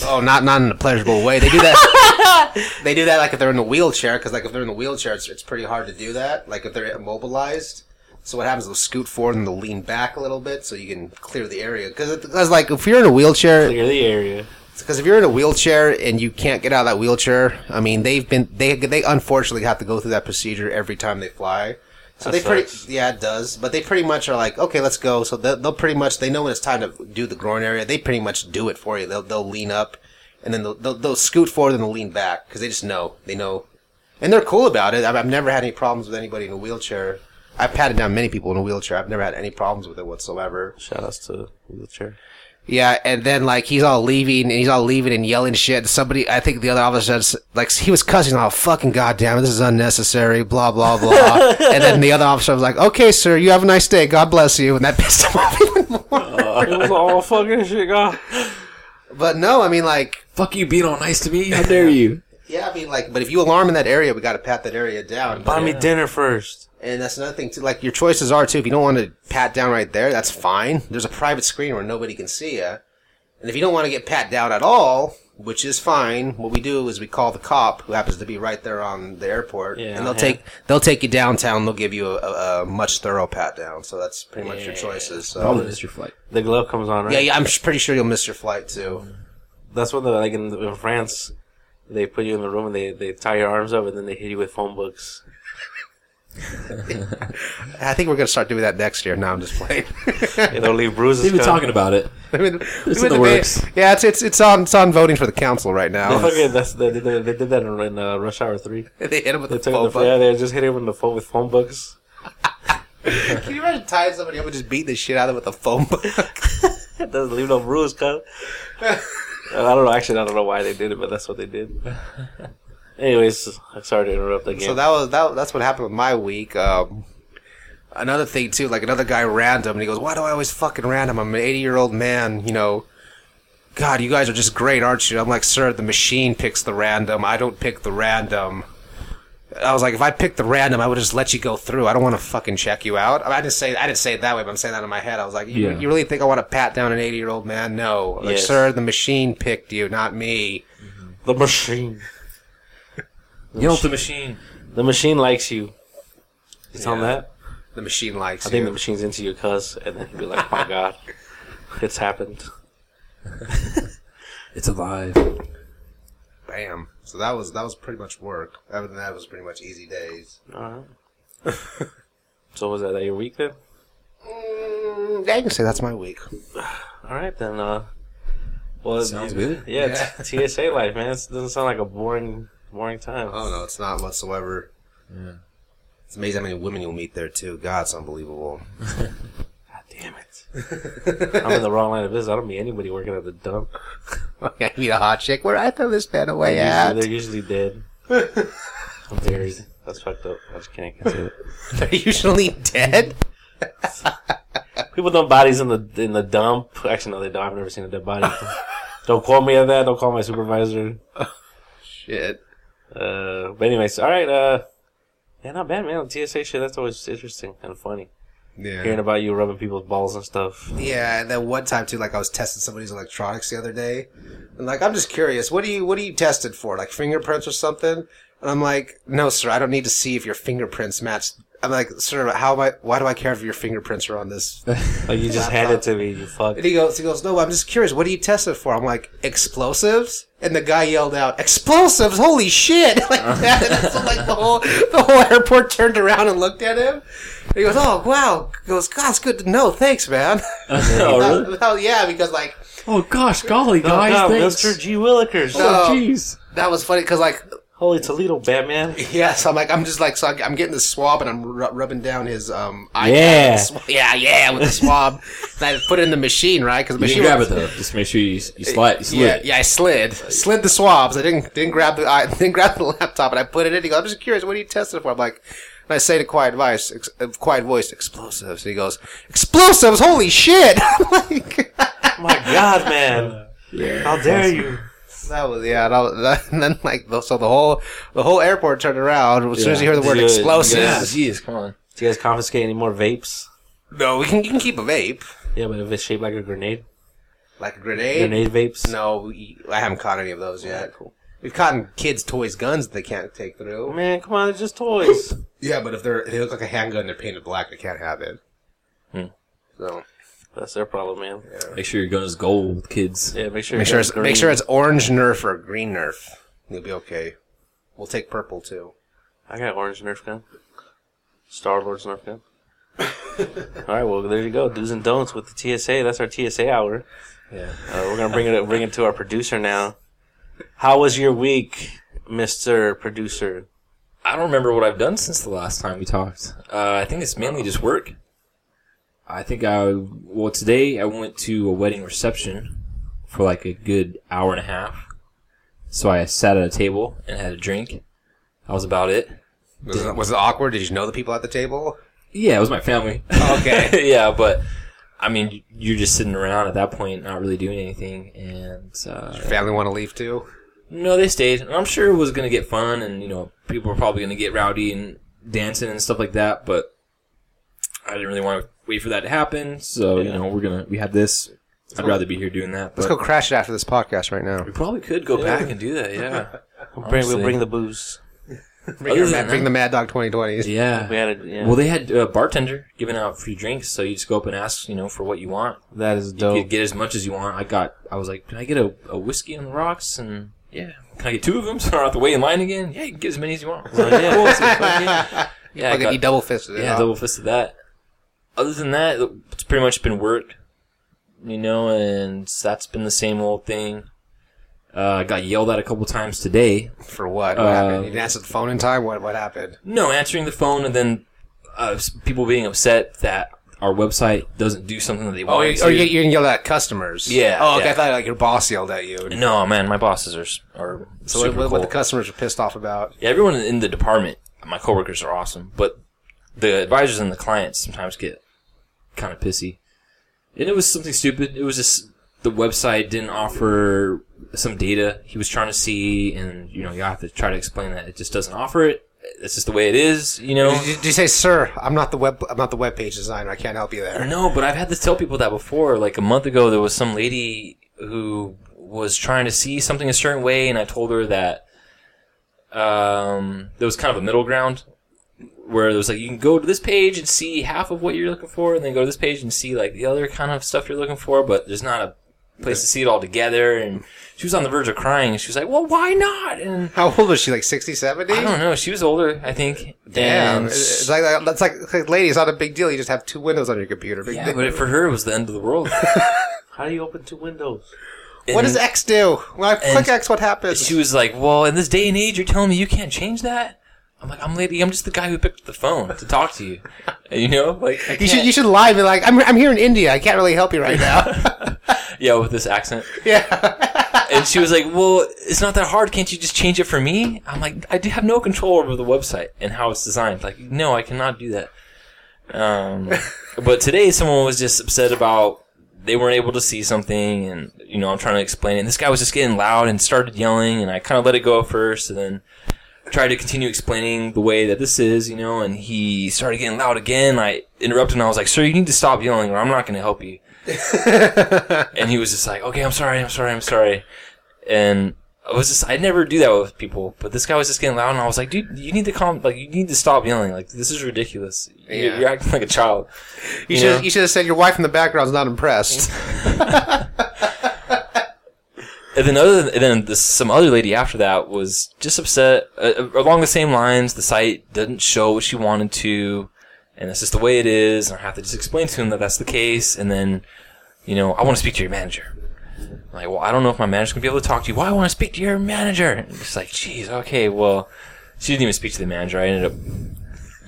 Oh, not not in a pleasurable way. They do that. [laughs] they do that like if they're in a wheelchair, because like if they're in a wheelchair, it's, it's pretty hard to do that. Like if they're immobilized. So what happens? They'll scoot forward and they'll lean back a little bit so you can clear the area. Because like if you're in a wheelchair, clear the area. because if you're in a wheelchair and you can't get out of that wheelchair, I mean they've been they they unfortunately have to go through that procedure every time they fly. So That they pretty yeah it does, but they pretty much are like okay let's go. So they'll, they'll pretty much they know when it's time to do the groin area. They pretty much do it for you. They'll they'll lean up and then they'll they'll, they'll scoot forward and they'll lean back because they just know they know, and they're cool about it. I've, I've never had any problems with anybody in a wheelchair. I've patted down many people in a wheelchair. I've never had any problems with it whatsoever. Shout outs to wheelchair. Yeah, and then like he's all leaving and he's all leaving and yelling shit. Somebody, I think the other officer said, like he was cussing, oh fucking goddamn, it, this is unnecessary, blah blah blah. [laughs] and then the other officer was like, "Okay, sir, you have a nice day, God bless you," and that [laughs] pissed him off even more. it was all fucking shit, God. But no, I mean like, Fuck you being all nice to me. [laughs] How dare you? yeah, I mean like, but if you alarm in that area, we got to pat that area down. Buy me dinner first. And that's another thing too. Like your choices are too. If you don't want to pat down right there, that's fine. There's a private screen where nobody can see you. And if you don't want to get pat down at all, which is fine, what we do is we call the cop who happens to be right there on the airport, Yeah, and they'll yeah. take they'll take you downtown. They'll give you a, a, a much thorough pat down. So that's pretty much your choices. So Probably missed your flight. The glove comes on, right? yeah, yeah, I'm pretty sure you'll miss your flight too. That's when the like in, in France, they put you in the room and they, they tie your arms up and then they hit you with phone books. I think we're gonna start doing that next year. Now I'm just playing. [laughs] Yeah, they'll leave bruises. They've been cut. talking about it. [laughs] I mean, It's we in the debate- works. Yeah, it's it's it's on it's on voting for the council right They, now. fucking, that's, they, did, they did that in, in uh, Rush Hour 3. [laughs] they hit him with They the took phone the, book. yeah, they just hit him with the phone with phone books. Can you imagine tying somebody up and just beating the shit out of them with a phone book? It doesn't leave no bruise, cut. I don't know. Actually, I don't know why they did it, but that's what they did. Anyways, I'm sorry to interrupt again. so that was that. That's what happened with my week. Um, another thing too, like another guy random, and he goes, "Why do I always fucking random? I'm an 80 year old man, you know." God, you guys are just great, aren't you? I'm like, sir, the machine picks the random. I don't pick the random. I was like, if I picked the random, I would just let you go through. I don't want to fucking check you out. I, didn't say I didn't say it that way, but I'm saying that in my head. I was like, you, Yeah. you really think I want to pat down an 80 year old man? No, like, Yes. sir, the machine picked you, not me. the machine. Get off the machine. The machine likes you. You tell him Yeah. that? The machine likes I think you. the machine's into you, cuz. And then he'll be like, my God, [laughs] it's happened. [laughs] It's alive. Bam. So that was that was pretty much work. Other than that, it was pretty much easy days. Alright. [laughs] so was that that your week then? Mm, yeah, I can say that's my week. [sighs] Alright then, uh. Well, Sounds good. Yeah, t- TSA life, man. It doesn't sound like a boring, boring time. Oh no, it's not whatsoever. Yeah. It's amazing how many women you'll meet there too. God, it's unbelievable. [laughs] God damn it. I'm in the wrong line of business. I don't meet anybody working at the dump. [laughs] I meet a hot chick. Where I throw this man away They're at? usually, they're usually dead. [laughs] I'm very, that's fucked up. I just can't, can't it. They're usually dead. People dump bodies in the in the dump. Actually, no, they don't. I've never seen a dead body. don't call me on that. Don't call my supervisor. Shit. Uh, but anyways, all right. Uh, yeah, not bad, man. TSA shit. That's always interesting and funny. Yeah. Hearing about you rubbing people's balls and stuff. Yeah, and then one time too, like I was testing somebody's electronics the other day. And like, I'm just curious. What do you what are you tested for? Like fingerprints or something? And I'm like, no, sir. I don't need to see if your fingerprints match. I'm like, sir, how am I? Why do I care if your fingerprints are on this? [laughs] Like you just hand it to me, you fuck. And he goes, he goes, no, I'm just curious. What do you test it for? I'm like, explosives. And the guy yelled out, "Explosives! Holy shit!" [laughs] like that. And so like the whole the whole airport turned around and looked at him. And he goes, "Oh wow!" He goes, "God, it's good to know. Thanks, man." [laughs] oh, really? Hell yeah, because like Oh gosh, golly, guys, God, thanks. Mr. G. Willikers. No. Oh, jeez. that was funny because like Holy Toledo, Batman. [laughs] Yeah, so I'm like I'm just like so I'm getting the swab and I'm ru- rubbing down his um eye Yeah. sw- yeah yeah with the swab. [laughs] and I put it in the machine right because the You machine can grab was- it though. Just make sure you, you slide. You slid. Yeah, yeah, I slid, slid the swabs. I didn't didn't grab the I [laughs] didn't grab the laptop, and I put it in. He goes, "I'm just curious, what are you testing for?" I'm like, and I say to quiet voice, ex, uh, quiet voice, explosives. And he goes, "Explosives! Holy shit!" I'm like, my God, man. How dare you? That was yeah. That was, [laughs] that, and then like so the whole the whole airport turned around as soon as you hear the Did word you- explosives. Yeah, [laughs] jeez, come on. Do you guys confiscate any more vapes? No, we can you can keep a vape Yeah, but if it's shaped like a grenade, like a grenade. grenade vapes. No, we, I haven't caught any of those yet. Cool. We've caught kids' toys, guns that they can't take through. Man, come on, they're just toys. [laughs] Yeah, but if they're they look like a handgun, they're painted black. They can't have it. Hmm. So That's their problem, man. Make sure your gun is gold, kids. Yeah, make sure make sure it's, green. make sure it's orange Nerf or green Nerf. You'll be okay. We'll take purple too. I got orange Nerf gun. Star Lord's Nerf gun. [laughs] All right, well there you go. Do's and don'ts with the TSA. That's our TSA hour. Yeah. Uh, we're gonna bring it bring it to our producer now. How was your week, Mister Producer? I don't remember what I've done since the last time we talked. Uh, I think it's mainly just work. I think I well today I went to a wedding reception for like a good hour and a half. So I sat at a table and had a drink. That was about it. Was it, was it awkward? Did you know the people at the table? Yeah, it was my family. Okay. [laughs] yeah, but I mean, you're just sitting around at that point, not really doing anything, and uh, Family want to leave too. no, they stayed. And I'm sure it was gonna get fun, and you know, people were probably gonna get rowdy and dancing and stuff like that. But I didn't really want to wait for that to happen. So you know, we're gonna we had this. I'd rather be here doing that. Let's But go crash it after this podcast right now. we probably could go back and do that. Yeah, [laughs] We'll bring, we'll Honestly. bring the booze. Bring, Other your than Mad- that- bring the Mad Dog 2020s. [laughs] yeah. We had a yeah. Well, they had a bartender giving out free drinks, so you just go up and ask, you know, for what you want. that is You dope. could get as much as you want. I got, I was like, can I get a, a whiskey on the rocks? And yeah, can I get two of them so I don't have to wait in line again? Yeah, you can get as many as you want. Well, yeah. [laughs] Cool, so fuck yeah. Yeah, I Fucking got- he double fisted yeah, huh? double fisted that. Other than that, it's pretty much been work, you know, and that's been the same old thing. Uh, I got yelled at a couple times today. For what? What Uh, happened? You didn't answer the phone in time? What What happened? No, answering the phone and then uh, people being upset that our website doesn't do something that they Oh, want you, it to. or you, you can yell at customers. Yeah, Oh, okay. yeah. I thought like your boss yelled at you. No, man, my bosses are are So super what, what, cool. the customers are pissed off about? yeah, everyone in the department, my coworkers are awesome, but the advisors and the clients sometimes get kind of pissy. And it was something stupid. It was just the website didn't offer some data he was trying to see, and you know you have to try to explain that it just doesn't offer it. It's just the way it is, you know. Did you, did you say, "Sir, I'm not the web, I'm not the web page designer. I can't help you there." No, but I've had to tell people that before. Like a month ago, there was some lady who was trying to see something a certain way, and I told her that um, there was kind of a middle ground where there was like you can go to this page and see half of what you're looking for, and then go to this page and see like the other kind of stuff you're looking for, but there's not a place to see it all together. And she was on the verge of crying, and she was like, "Well, why not?" And How old was she? Like 60, 70? I don't know. She was older, I think. Damn, And- it's like that's like, it's like, lady, it's not a big deal. You just have two windows on your computer. Big yeah, deal. but for her, it was the end of the world. [laughs] How do you open two windows? what does X do? When I click X, what happens? she was like, "Well, in this day and age, you're telling me you can't change that." I'm like, "I'm lady. I'm just the guy who picked up the phone to talk to you. [laughs] You know, like I you should you should lie and be like, I'm I'm here in India. I can't really help you right now. [laughs] yeah, with this accent." yeah. [laughs] And she was like, "Well, it's not that hard. Can't you just change it for me?" I'm like, "I do have no control over the website and how it's designed. Like, no, I cannot do that." Um, but today, someone was just upset about they weren't able to see something, and you know, I'm trying to explain it. And this guy was just getting loud and started yelling, and I kind of let it go at first, and then tried to continue explaining the way that this is, you know, and he started getting loud again. I interrupted and I was like, sir, you need to stop yelling or I'm not going to help you. [laughs] and he was just like, okay, I'm sorry, I'm sorry, I'm sorry. and I was just I never do that with people, but this guy was just getting loud, and I was like, dude, you need to calm, like you need to stop yelling, like this is ridiculous. You're, Yeah. you're acting like a child. You, You should know? you should have said your wife in the background's not impressed. [laughs] [laughs] And then other and then this, some other lady after that was just upset uh, along the same lines. The site didn't show what she wanted to, and that's just the way it is. And I have to just explain to him that that's the case. And then, you know, I want to speak to your manager. I'm like, well, I don't know if my manager's gonna be able to talk to you. Why I want to speak to your manager? And it's like, geez, okay, well, she didn't even speak to the manager. I ended up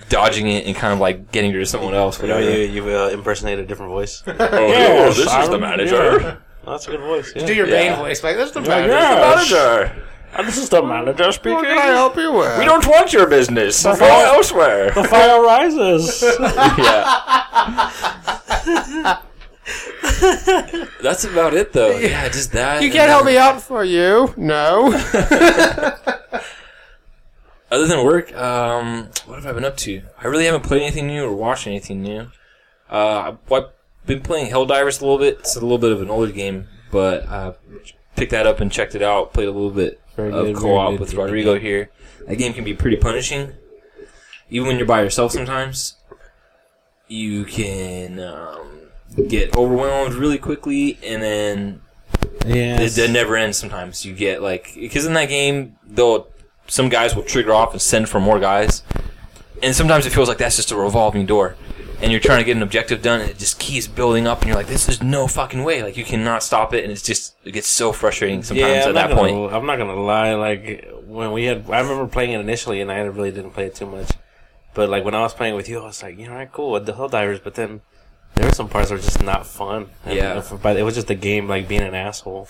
dodging it and kind of like getting her to someone else. You know, Whatever. you, you uh, impersonate a different voice. [laughs] oh, yeah, this is the I'm- manager. Yeah. Oh, that's a good voice. Yeah. Do your Yeah. Bane voice, like that's the Yeah, manager. yeah. Manager. And this is the manager speaking. What can I help you with? We don't want your business. Go fire- elsewhere. The fire rises. [laughs] [laughs] yeah. That's about it, though. Yeah, just that. You can't help me out for you. No. [laughs] Other than work, um, what have I been up to? I really haven't played anything new or watched anything new. Uh, I've been playing Helldivers a little bit. It's a little bit of an older game, but I picked that up and checked it out. Played a little bit Very of good, co-op good. with Rodrigo here. That game can be pretty punishing, even when you're by yourself. Sometimes you can um, get overwhelmed really quickly, and then yeah. it, it never ends. Sometimes you get like because in that game, though, some guys will trigger off and send for more guys, and sometimes it feels like that's just a revolving door, and you're trying to get an objective done, and it just keeps building up, and you're like, "This is no fucking way!" Like you cannot stop it, and it's just it gets so frustrating sometimes yeah, at that point. gonna, I'm not gonna lie. Like when we had, I remember playing it initially, and I really didn't play it too much. But like when I was playing with you, I was like, you know, right, cool with the Helldivers," But then there were some parts that were just not fun. And Yeah. But it was just the game like being an asshole.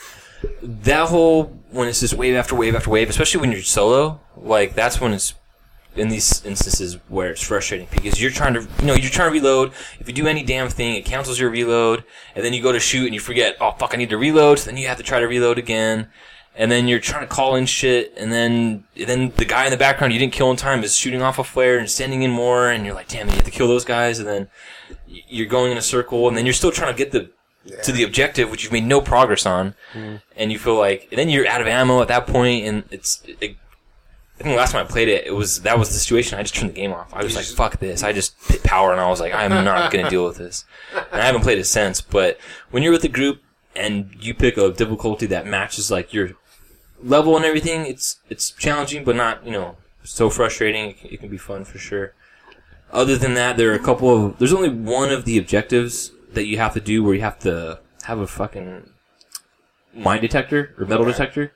that whole when it's just wave after wave after wave, especially when you're solo, like that's when it's in these instances where it's frustrating because you're trying to you know you're trying to reload. If you do any damn thing, it cancels your reload, and then you go to shoot and you forget. Oh fuck, I need to reload. So then you have to try to reload again. And then you're trying to call in shit, and then then the guy in the background you didn't kill in time is shooting off a flare and sending in more, and you're like, damn, you have to kill those guys, and then you're going in a circle, and then you're still trying to get the to the objective, which you've made no progress on, mm-hmm. and you feel like and then you're out of ammo at that point, and it's. It, I think the last time I played it, it was that was the situation. I just turned the game off. I was like, "Fuck this!" I just hit power, and I was like, "I'm not going to deal with this." And I haven't played it since. But when you're with a group and you pick a difficulty that matches like your level and everything, it's it's challenging, but not you know so frustrating. It can, it can be fun for sure. Other than that, there are a couple of. There's only one of the objectives that you have to do where you have to have a fucking mine detector or metal detector,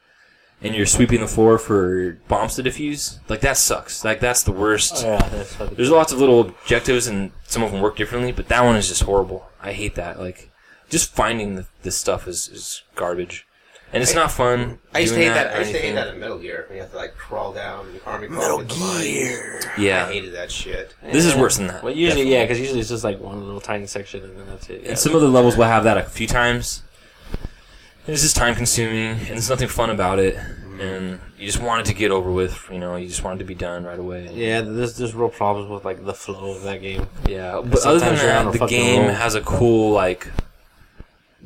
and you're sweeping the floor for bombs to defuse. Like that sucks. Like that's the worst. Oh, yeah, that's fucking- There's lots of little objectives, and some of them work differently, but that one is just horrible. I hate that. Like, just finding the, this stuff is, is garbage, and it's not fun. I used to hate that. or I used to hate that in Metal Gear. When you have to like crawl down the army Metal Gear. Yeah, I hated that shit. this is worse than that. Well, usually, definitely. yeah, because usually it's just like one little tiny section, and then that's it. Yeah. And some of the levels will have that a few times. It's just time consuming, and there's nothing fun about it. And you just wanted to get over with. You know, you just want it to be done right away. yeah, there's there's real problems with like the flow of that game. Yeah, but other than sometimes you're on that, the game roll. has a cool like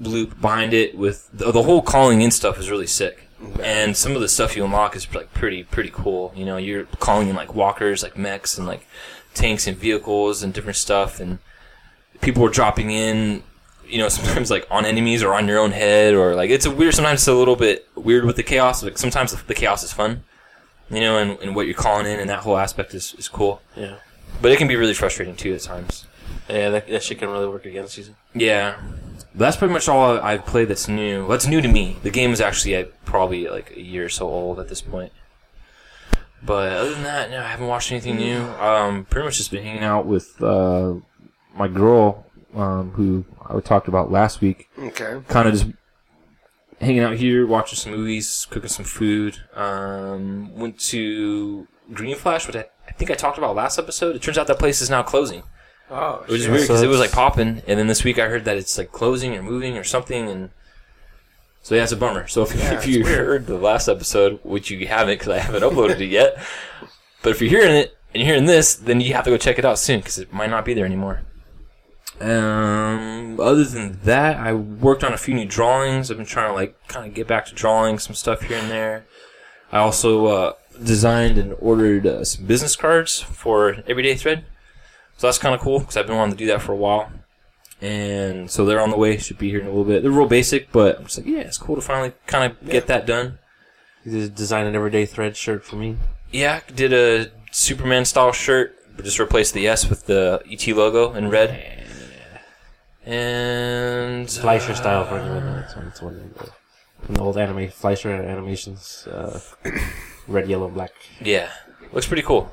loop behind it with the, the whole calling in stuff is really sick. And some of the stuff you unlock is like pretty pretty cool. You know, you're calling in like walkers, like mechs, and like tanks and vehicles and different stuff. And people are dropping in. You know, sometimes like on enemies or on your own head, or like it's a weird. Sometimes it's a little bit weird with the chaos. Like sometimes the, chaos is fun. You know, and, and what you're calling in, and that whole aspect is, is cool. Yeah, But it can be really frustrating too at times. yeah, that, that shit can really work against you. Yeah, But that's pretty much all I've played that's new. That's new to me. The game is actually uh, probably like a year or so old at this point. But other than that, no, I haven't watched anything new. Um, pretty much just been hanging out with uh, my girl, um, who I talked about last week. Okay. Kind of just hanging out here, watching some movies, cooking some food. Um, went to Green Flash, which I, I think I talked about last episode. It turns out that place is now closing. Oh, Which is weird because it was like popping, and then this week I heard that it's like closing or moving or something, and so yeah, it's a bummer. So [laughs] if, Yeah, if you weird. heard [laughs] the last episode, which you haven't because I haven't uploaded it yet, but if you're hearing it and you're hearing this, then you have to go check it out soon because it might not be there anymore. Um, other than that, I worked on a few new drawings. I've been trying to like kind of get back to drawing some stuff here and there. I also uh, designed and ordered uh, some business cards for Everyday Thread, so that's kind of cool because I've been wanting to do that for a while. And so they're on the way. Should be here in a little bit. They're real basic, but I'm just like, yeah, it's cool to finally kind of get that done. You just designed an everyday thread shirt for me. Yeah, did a Superman style shirt, but just replaced the S with the ET logo in red. And Fleischer style for anyone that's one. It's one of the, from the old anime Fleischer animations, uh, red, yellow, and black. yeah, looks pretty cool.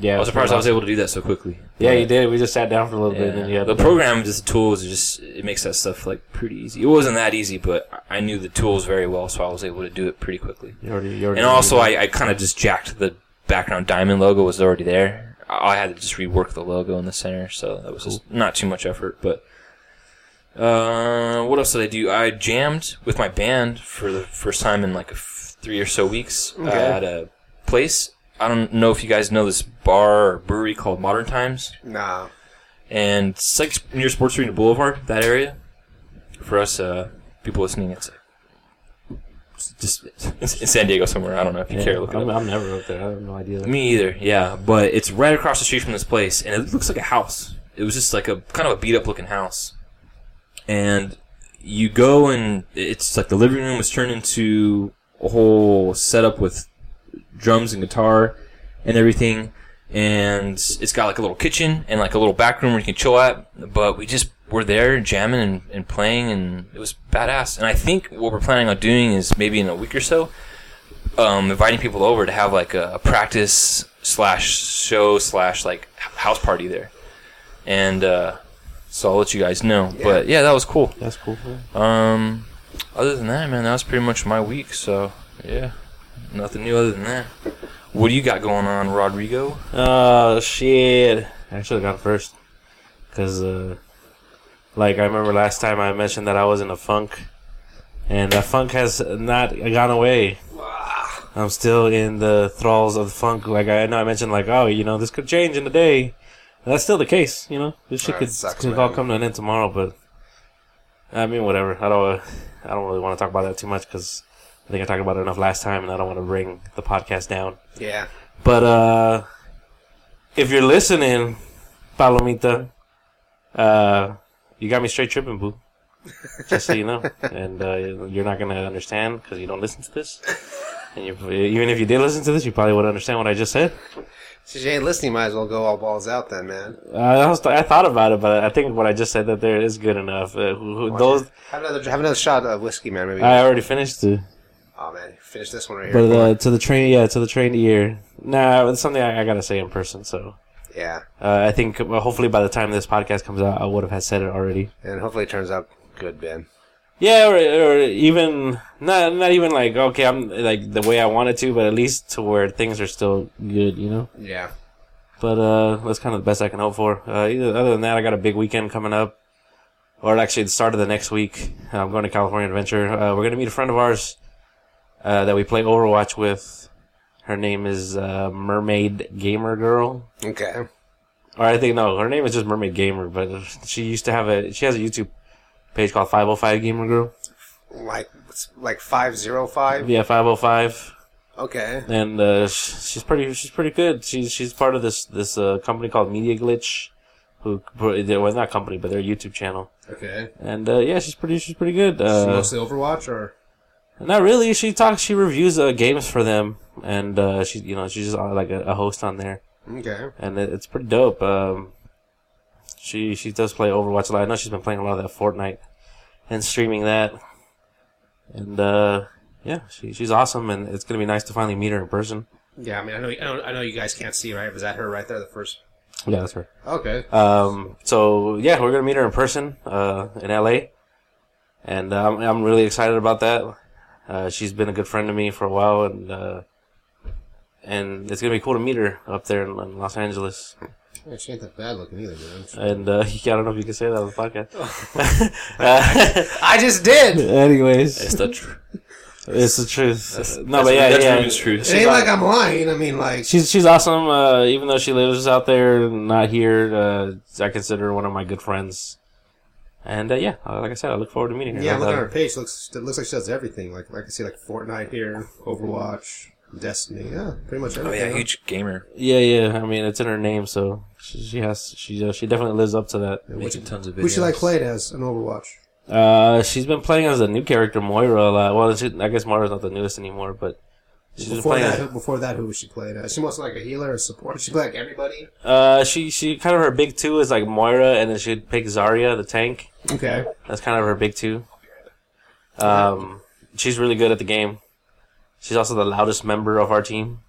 Yeah, I was surprised I was able to do that so quickly. Yeah, you did. We just sat down for a little Yeah. bit, and then you had the program, just the tools, it just it makes that stuff like pretty easy. It wasn't that easy, but I knew the tools very well, so I was able to do it pretty quickly. You already, you already And also, I, I kind of just jacked the background diamond logo was already there. I I had to just rework the logo in the center, so that was just not too much effort. But uh, what else did I do? I jammed with my band for the first time in like a f- three or so weeks uh, Okay. at a place. I don't know if you guys know this bar or brewery called Modern Times, Nah. and it's like near Sports Arena Boulevard, that area. For us, uh, people listening, it's it's just it's in San Diego somewhere. I don't know if you Yeah, care to look it up. I'm, I'm never up there. I have no idea. Me either, yeah. But it's right across the street from this place, and it looks like a house. It was just like a kind of a beat up looking house. And you go, and it's like the living room was turned into a whole setup with drums and guitar and everything. And it's got like a little kitchen and like a little back room where you can chill at. But we just were there jamming and, and playing, and it was badass. And I think what we're planning on doing is maybe in a week or so, um, inviting people over to have like a, a practice slash show slash like house party there, and uh, so I'll let you guys know. But yeah, that was cool. That's cool. Um, other than that, man, that was pretty much my week. So yeah, nothing new other than that. What do you got going on, Rodrigo? Uh, shit. I should have gone first. Because, uh, like, I remember last time I mentioned that I was in a funk. And that funk has not gone away. I'm still in the thralls of the funk. Like, I know I mentioned, like, oh, you know, this could change in a day. And that's still the case, you know? This shit could, sucks, could all come to an end tomorrow, but. I mean, whatever. I don't, I don't really want to talk about that too much because I think I talked about it enough last time and I don't want to bring the podcast down. Yeah. But uh if you're listening, Palomita, uh you got me straight tripping, boo. Just so you know, [laughs] and uh, you're not gonna understand because you don't listen to this. And you, even if you did listen to this, you probably would understand what I just said. Since you ain't listening, might as well go all balls out then, man. Uh, I, was, I thought about it, but I think what I just said that there is good enough. Uh, who, who, those Have another, have another shot of whiskey, man. Maybe. I already finished it. oh man, finish this one right But here. uh, to the train, yeah, to the train ear. Nah, it's something I, I gotta say in person. So yeah, uh, I think well, hopefully by the time this podcast comes out, I would have had said it already. and hopefully it turns out good, Ben. Yeah, or, or even not not even like okay, I'm like the way I wanted to, but at least to where things are still good, you know. Yeah. But uh, that's kind of the best I can hope for. Uh, other than that, I got a big weekend coming up, or actually the start of the next week. I'm going to California Adventure. Uh, we're gonna meet a friend of ours uh, that we play Overwatch with. Her name is uh, Mermaid Gamer Girl. Okay. Or I think no, her name is just Mermaid Gamer, but she used to have a she has a YouTube page called 505 Gamer Girl. Like like five zero five. Yeah, 505. Okay. and uh, she's pretty she's pretty good. She's she's part of this this uh, company called Media Glitch, who well not company but their YouTube channel. Okay. And uh, yeah, she's pretty she's pretty good. Uh, mostly Overwatch or not really. She talks. She reviews uh, games for them, and uh, she you know she's just uh, like a, a host on there, okay. and it, it's pretty dope. Um, she she does play Overwatch a lot. I know she's been playing a lot of that Fortnite and streaming that, and uh, yeah, she she's awesome, and it's gonna be nice to finally meet her in person. Yeah, I mean, I know, I know, I know you guys can't see, right? Was that her right there, the first? Yeah, that's her. Okay. Um, so yeah, we're gonna meet her in person uh, in LA, and uh, I'm I'm really excited about that. Uh, she's been a good friend to me for a while, and uh, and it's gonna be cool to meet her up there in, in Los Angeles. Yeah, she ain't that bad looking either, man. And uh, [laughs] I don't know if you can say that on the podcast. [laughs] uh, I just did. [laughs] anyways, It's the truth. It's the truth. no, That's- but yeah, that's yeah. Ruben's truth. It ain't like I'm lying. I mean, like She's she's awesome. Uh, even though she lives out there, not here, uh, I consider her one of my good friends. And uh, yeah, uh, like I said, I look forward to meeting her. yeah. Look at her page. Looks it looks like she does everything. Like like I see like Fortnite here, Overwatch, Destiny. Yeah, pretty much Oh everything. yeah, huge gamer. Yeah, yeah. I mean, it's in her name, so she, she has she uh, she definitely lives up to that. Making tons of videos. Who she like played as in Overwatch? Uh, she's been playing as a new character, Moira. A lot. Well, she, I guess Moira's not the newest anymore, but she's Before playing. that, As, who, before that, who was she played as? She was like a healer or support. She played like everybody. uh, she she kind of her big two is like Moira, and then she'd pick Zarya, the tank. Okay. That's kind of her big two. Um, she's really good at the game. She's also the loudest member of our team.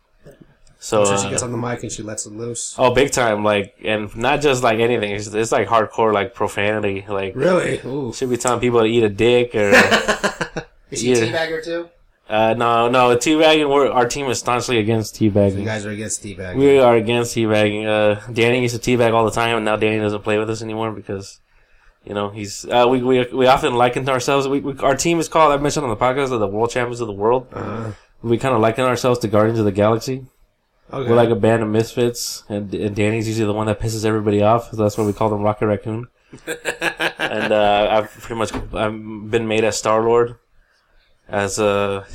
So, So she uh, gets on the mic and she lets it loose. oh, big time! Like, and not just like anything. It's, it's like hardcore, like profanity. Like, Really? Ooh. should be telling people to eat a dick or. [laughs] Is she Yeah. a teabagger too? Uh, no, no, teabagging. We're, our team is staunchly against teabagging. You guys are against teabagging. We are against teabagging. Uh, Danny used to teabag all the time, and now Danny doesn't play with us anymore because, you know, he's. Uh, we, we we often liken ourselves. We, we our team is called. I mentioned on the podcast, the World Champions of the World. Uh, We kind of liken ourselves to Guardians of the Galaxy. Okay. We're like a band of misfits, and, and Danny's usually the one that pisses everybody off. So that's why we call them Rocket Raccoon. [laughs] and uh, I've pretty much I've been made as Star Lord, as a.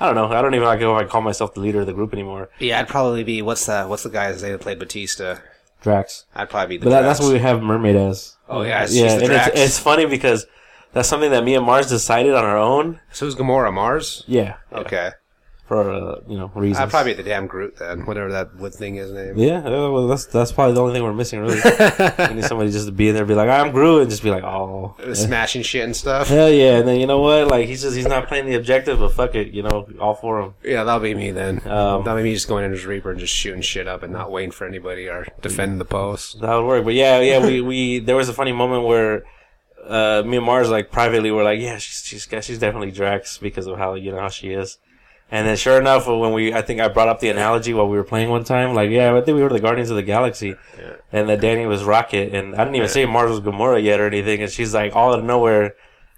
I don't know. I don't even know if I call myself the leader of the group anymore. yeah, I'd probably be what's that? What's the guy's name that played Batista? Drax. I'd probably be the. But that, that's what we have Mermaid as. Oh yeah, she's yeah, the and Drax. it's, it's funny because that's something that me and Mars decided on our own. so who's Gamora? Mars. Yeah. Okay, For uh, you know reasons. I'd probably be the damn Groot then, whatever that wood thing is named. Yeah, uh, well, that's that's probably the only thing we're missing, really. [laughs] we need somebody just to be in there, and be like, "I'm Groot," and just be like, "Oh, Smashing shit and stuff. hell yeah!" And then you know what? Like he's just he's not playing the objective, but fuck it, you know, all for him. Yeah, that'll be me then. Um, that'll be me just going in as Reaper and just shooting shit up and not waiting for anybody or defending the post. That would work. But yeah, yeah, we we there was a funny moment where uh, me and Mars like privately were like, "Yeah, she's she's she's definitely Drax because of how you know how she is." And then sure enough, when we I think I brought up the analogy while we were playing one time, like, yeah, I think we were the Guardians of the Galaxy, and that Danny was Rocket, and I didn't even say Mars was Gamora yet or anything, and she's like all out of nowhere.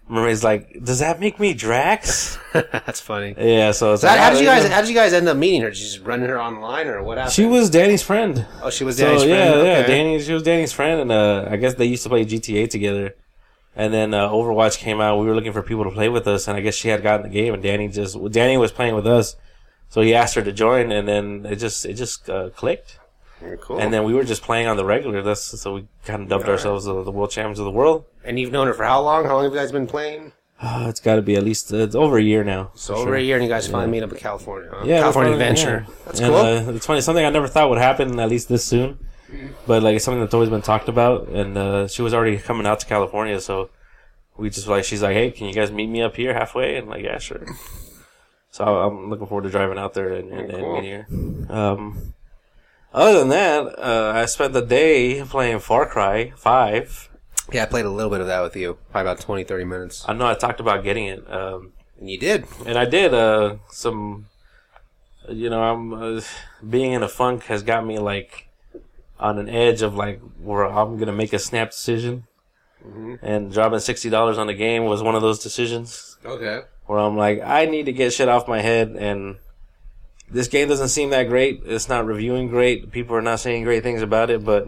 Mermaid's like, "Does that make me Drax?" [laughs] That's funny. yeah, so it's So how, like, how did you "Ah, guys? How did you guys end up meeting her? Did you just run her online or what happened? She was Danny's friend. Oh, she was So Danny's yeah, friend. yeah, Okay. Danny. She was Danny's friend, and uh, I guess they used to play GTA together. And then uh, Overwatch came out. We were looking for people to play with us, and I guess she had gotten the game, and Danny just Danny was playing with us, so he asked her to join, and then it just it just uh, clicked, Very cool. and then we were just playing on the regular. That's so we kind of dubbed ourselves the, the world champions of the world. And you've known her for how long? How long have you guys been playing? Uh, it's got to be at least uh, it's over a year now. So over sure. a year, and you guys finally meet up in California. Huh? Yeah, California Adventure. yeah. That's And, cool. Uh, it's funny, something I never thought would happen at least this soon, but like it's something that's always been talked about. And uh, she was already coming out to California, so we just like she's like, "Hey, can you guys meet me up here halfway?" And like, yeah, sure. So I'm looking forward to driving out there and, and, and Cool. meeting her. Um, other than that, uh, I spent the day playing Far Cry Five. yeah, I played a little bit of that with you, probably about 20, 30 minutes. I know I talked about getting it. Um, And you did. and I did uh some you know I'm uh, being in a funk has got me like on an edge of like where I'm gonna make a snap decision and dropping sixty dollars on the game was one of those decisions Okay. where I'm like I need to get shit off my head and this game doesn't seem that great it's not reviewing great people are not saying great things about it but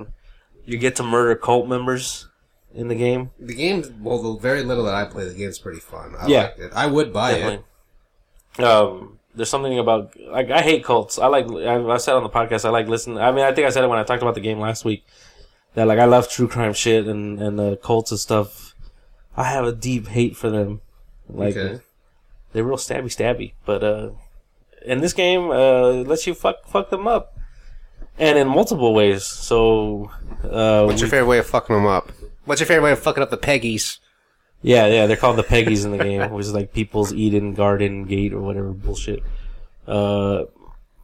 you get to murder cult members in the game The game, well, the very little that I play, the game's pretty fun. I Yeah. liked it. I would buy it. Um, there's something about like I hate cults. I like I, I said on the podcast I like listening. I mean I think I said it when I talked about the game last week that like I love true crime shit and and the cults and stuff. I have a deep hate for them. Like Okay. they're real stabby stabby. But uh, in this game, uh, it lets you fuck fuck them up, and in multiple ways. So uh, What's your we- favorite way of fucking them up? What's your favorite way of fucking up the Peggies? Yeah, yeah, they're called the Peggies in the game, which is like People's Eden Garden Gate or whatever bullshit. Uh,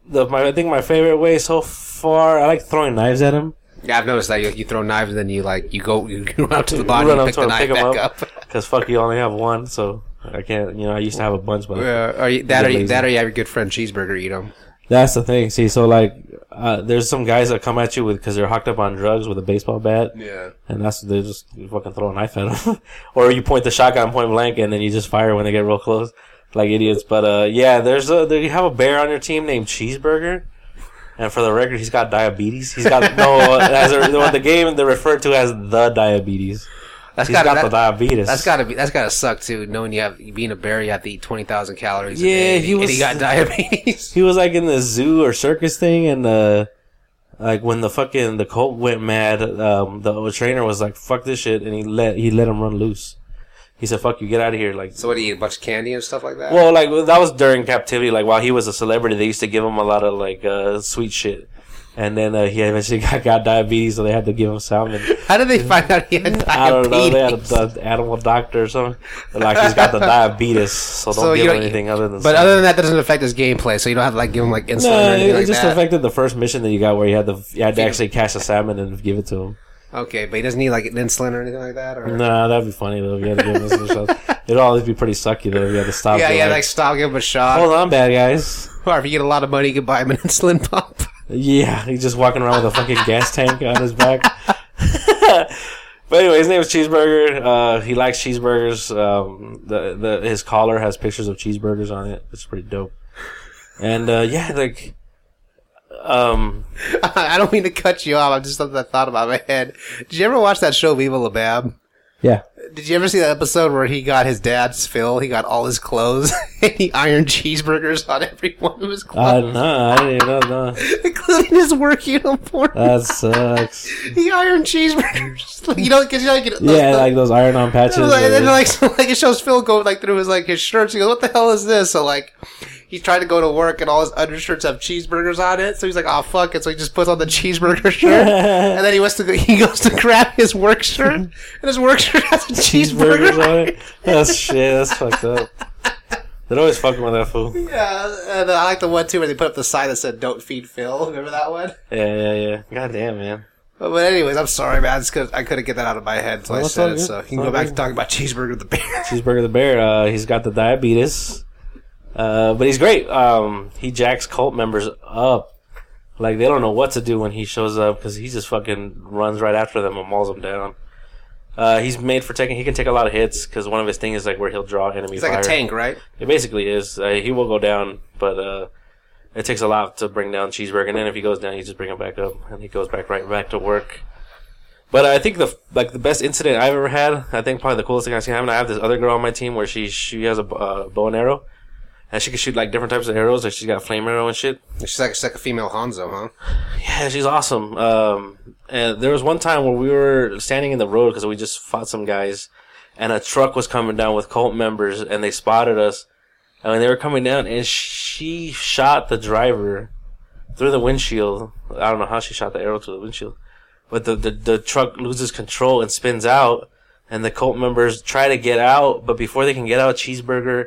the my I think my favorite way so far, I like throwing knives at him Yeah, I've noticed that you, you throw knives and then you like you go you [laughs] run out to the body Run and up pick the knife pick back up. up. [laughs] because fuck you only have one, so I can't. You know, I used to have a bunch, but Yeah, or you, that or you, that or you have your good friend cheeseburger eat them. That's the thing. See, so like, uh, there's some guys that come at you with because they're hooked up on drugs with a baseball bat. Yeah. And that's they just fucking throw a knife at them, [laughs] or you point the shotgun point blank and then you just fire when they get real close. like idiots. But uh, yeah, there's a there, you have a bear on your team named Cheeseburger, and for the record, he's got diabetes. He's got [laughs] no as a, the game they're referred to as the diabetes. That's He's gotta, got that, the diabetes. that's gotta be that's gotta suck too. Knowing you have being a bear, you have to eat twenty thousand calories. a Yeah, day, he and was- he got diabetes. [laughs] he was like in the zoo or circus thing, and uh, like when the fucking the colt went mad, um, the trainer was like, "Fuck this shit," and he let he let him run loose. He said, "Fuck you, get out of here!" Like, so what do you eat? A bunch of candy and stuff like that. well, like that was during captivity. Like while he was a celebrity, they used to give him a lot of like uh, sweet shit, and then uh, he eventually [laughs] got, got diabetes, so they had to give him salmon. [laughs] How did they find out he had diabetes? [laughs] I don't know. They had an animal doctor or something. But, like he's got the diabetes, so don't So give him anything other than. But other than that, doesn't affect his gameplay. So you don't have to like give him like insulin No, or anything it, like just that. affected the first mission that you got where you had to you had to actually catch a salmon and give it to him. Okay, but he doesn't need like an insulin or anything like that. Or Nah, that'd be funny though. If you had to give him some shots. It'd always be pretty sucky though. If you had to stop. yeah, yeah, like, like stop, give him a shot. hold on, bad guys. Or if you get a lot of money, you can buy him an insulin pump. Yeah, he's just walking around with a fucking gas tank on his back. [laughs] but anyway, his name is Cheeseburger. Uh, he likes cheeseburgers. Um, the the his collar has pictures of cheeseburgers on it. It's pretty dope. And uh, yeah, like, um, [laughs] I don't mean to cut you off. I'm just something I thought about in my head. Did you ever watch that show Viva La Bam? Yeah. Did you ever see that episode where he got his dad's fill? He got all his clothes [laughs] and he ironed cheeseburgers on every one of his Uh, clothes, no, I didn't know. No, [laughs] including his work uniform. that sucks. [laughs] he ironed cheeseburgers. You know, because you know, like, those- Yeah, like those iron-on patches. like, and then like, so, like it shows Phil go like through his like his shirts. He goes, "What the hell is this?" So like, he's trying to go to work and all his undershirts have cheeseburgers on it. So he's like, "Oh fuck it!" So he just puts on the cheeseburger [laughs] shirt, and then he wants to go, he goes to grab his work shirt, and his work shirt has a cheeseburgers cheeseburger. on it. [laughs] That's shit. That's fucked up. They're always fucking with that fool. Yeah, and I like the one too where they put up the sign that said "Don't feed Phil." Remember that one? Yeah, yeah, yeah. God damn, man. But, but anyways, I'm sorry, man. I, couldn't, I couldn't get that out of my head until I Well, it's said it. good. So you can go back good. to talking about cheeseburger the bear. Cheeseburger the Bear, uh, he's got the diabetes. Uh, but he's great. Um, he jacks cult members up. Like, they don't know what to do when he shows up because he just fucking runs right after them and mauls them down. Uh, he's made for taking, he can take a lot of hits because one of his things is like where he'll draw enemy He's fire. like a tank, right? It basically is. Uh, he will go down, but uh, it takes a lot to bring down Cheeseburger. And then if he goes down, you just bring him back up, and he goes back right back to work. But I think the like the best incident I've ever had. I think probably the coolest thing I've seen happen. I have this other girl on my team where she she has a uh, bow and arrow, and she can shoot like different types of arrows. Like she's got flame arrow and shit. She's like, she's like a female Hanzo, huh? Yeah, she's awesome. Um, and there was one time where we were standing in the road because we just fought some guys, and a truck was coming down with cult members, and they spotted us. And when they were coming down, and she shot the driver through the windshield. I don't know how she shot the arrow through the windshield, but the the, the truck loses control and spins out, and the cult members try to get out, but before they can get out, Cheeseburger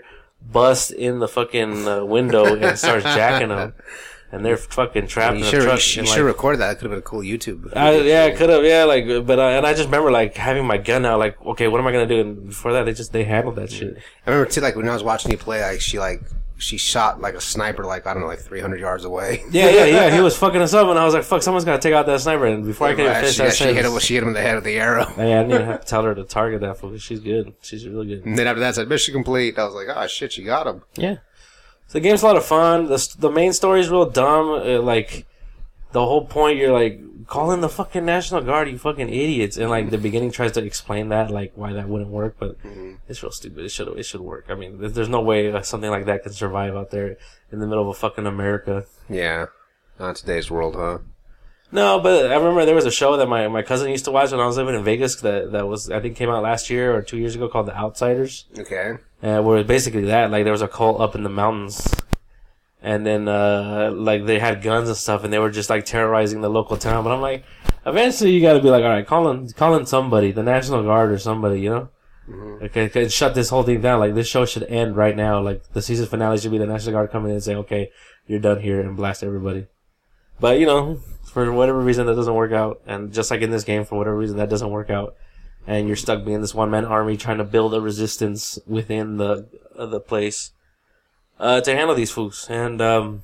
busts in the fucking uh, window and starts jacking them. [laughs] And they're fucking trapped You in should truck. you should, and, you like, should record that. That could have been a cool YouTube. I, yeah, I could have. Yeah, like, but uh, and I just remember like having my gun out. Like, okay, what am I gonna do? And before that, they just they handled that shit. I remember too, like when I was watching you play, like she like she shot like a sniper, like I don't know, like 300 yards away. [laughs] Yeah, yeah, yeah. He was fucking us up, and I was like, "Fuck, someone's gotta take out that sniper." And before I could even finish she, that she hit him. She hit him in the head with the arrow. [laughs] I didn't even [laughs] have to tell her to target that fool. She's good. She's really good. And then after that, said mission complete. I was like, oh shit, she got him. Yeah. So the game's a lot of fun. The the main story is real dumb. Uh, like the whole point, you're like call in the fucking National Guard, you fucking idiots. And like the beginning tries to explain that, like why that wouldn't work, but it's real stupid. It should it should work. I mean, there's no way something like that can survive out there in the middle of a fucking America. Yeah, not today's world, huh? No, but I remember there was a show that my, my cousin used to watch when I was living in Vegas that that was I think came out last year or two years ago called The Outsiders. Okay. Uh, where basically that, like there was a cult up in the mountains, and then uh, like they had guns and stuff, and they were just like terrorizing the local town. But I'm like, eventually you got to be like, all right, call in, call in somebody, the National Guard or somebody, you know, okay, okay, shut this whole thing down. Like this show should end right now. Like the season finale should be the National Guard coming in and saying, okay, you're done here, and blast everybody. But you know, for whatever reason that doesn't work out, and just like in this game, for whatever reason that doesn't work out and you're stuck being this one man army trying to build a resistance within the uh, the place uh, to handle these fools. And um,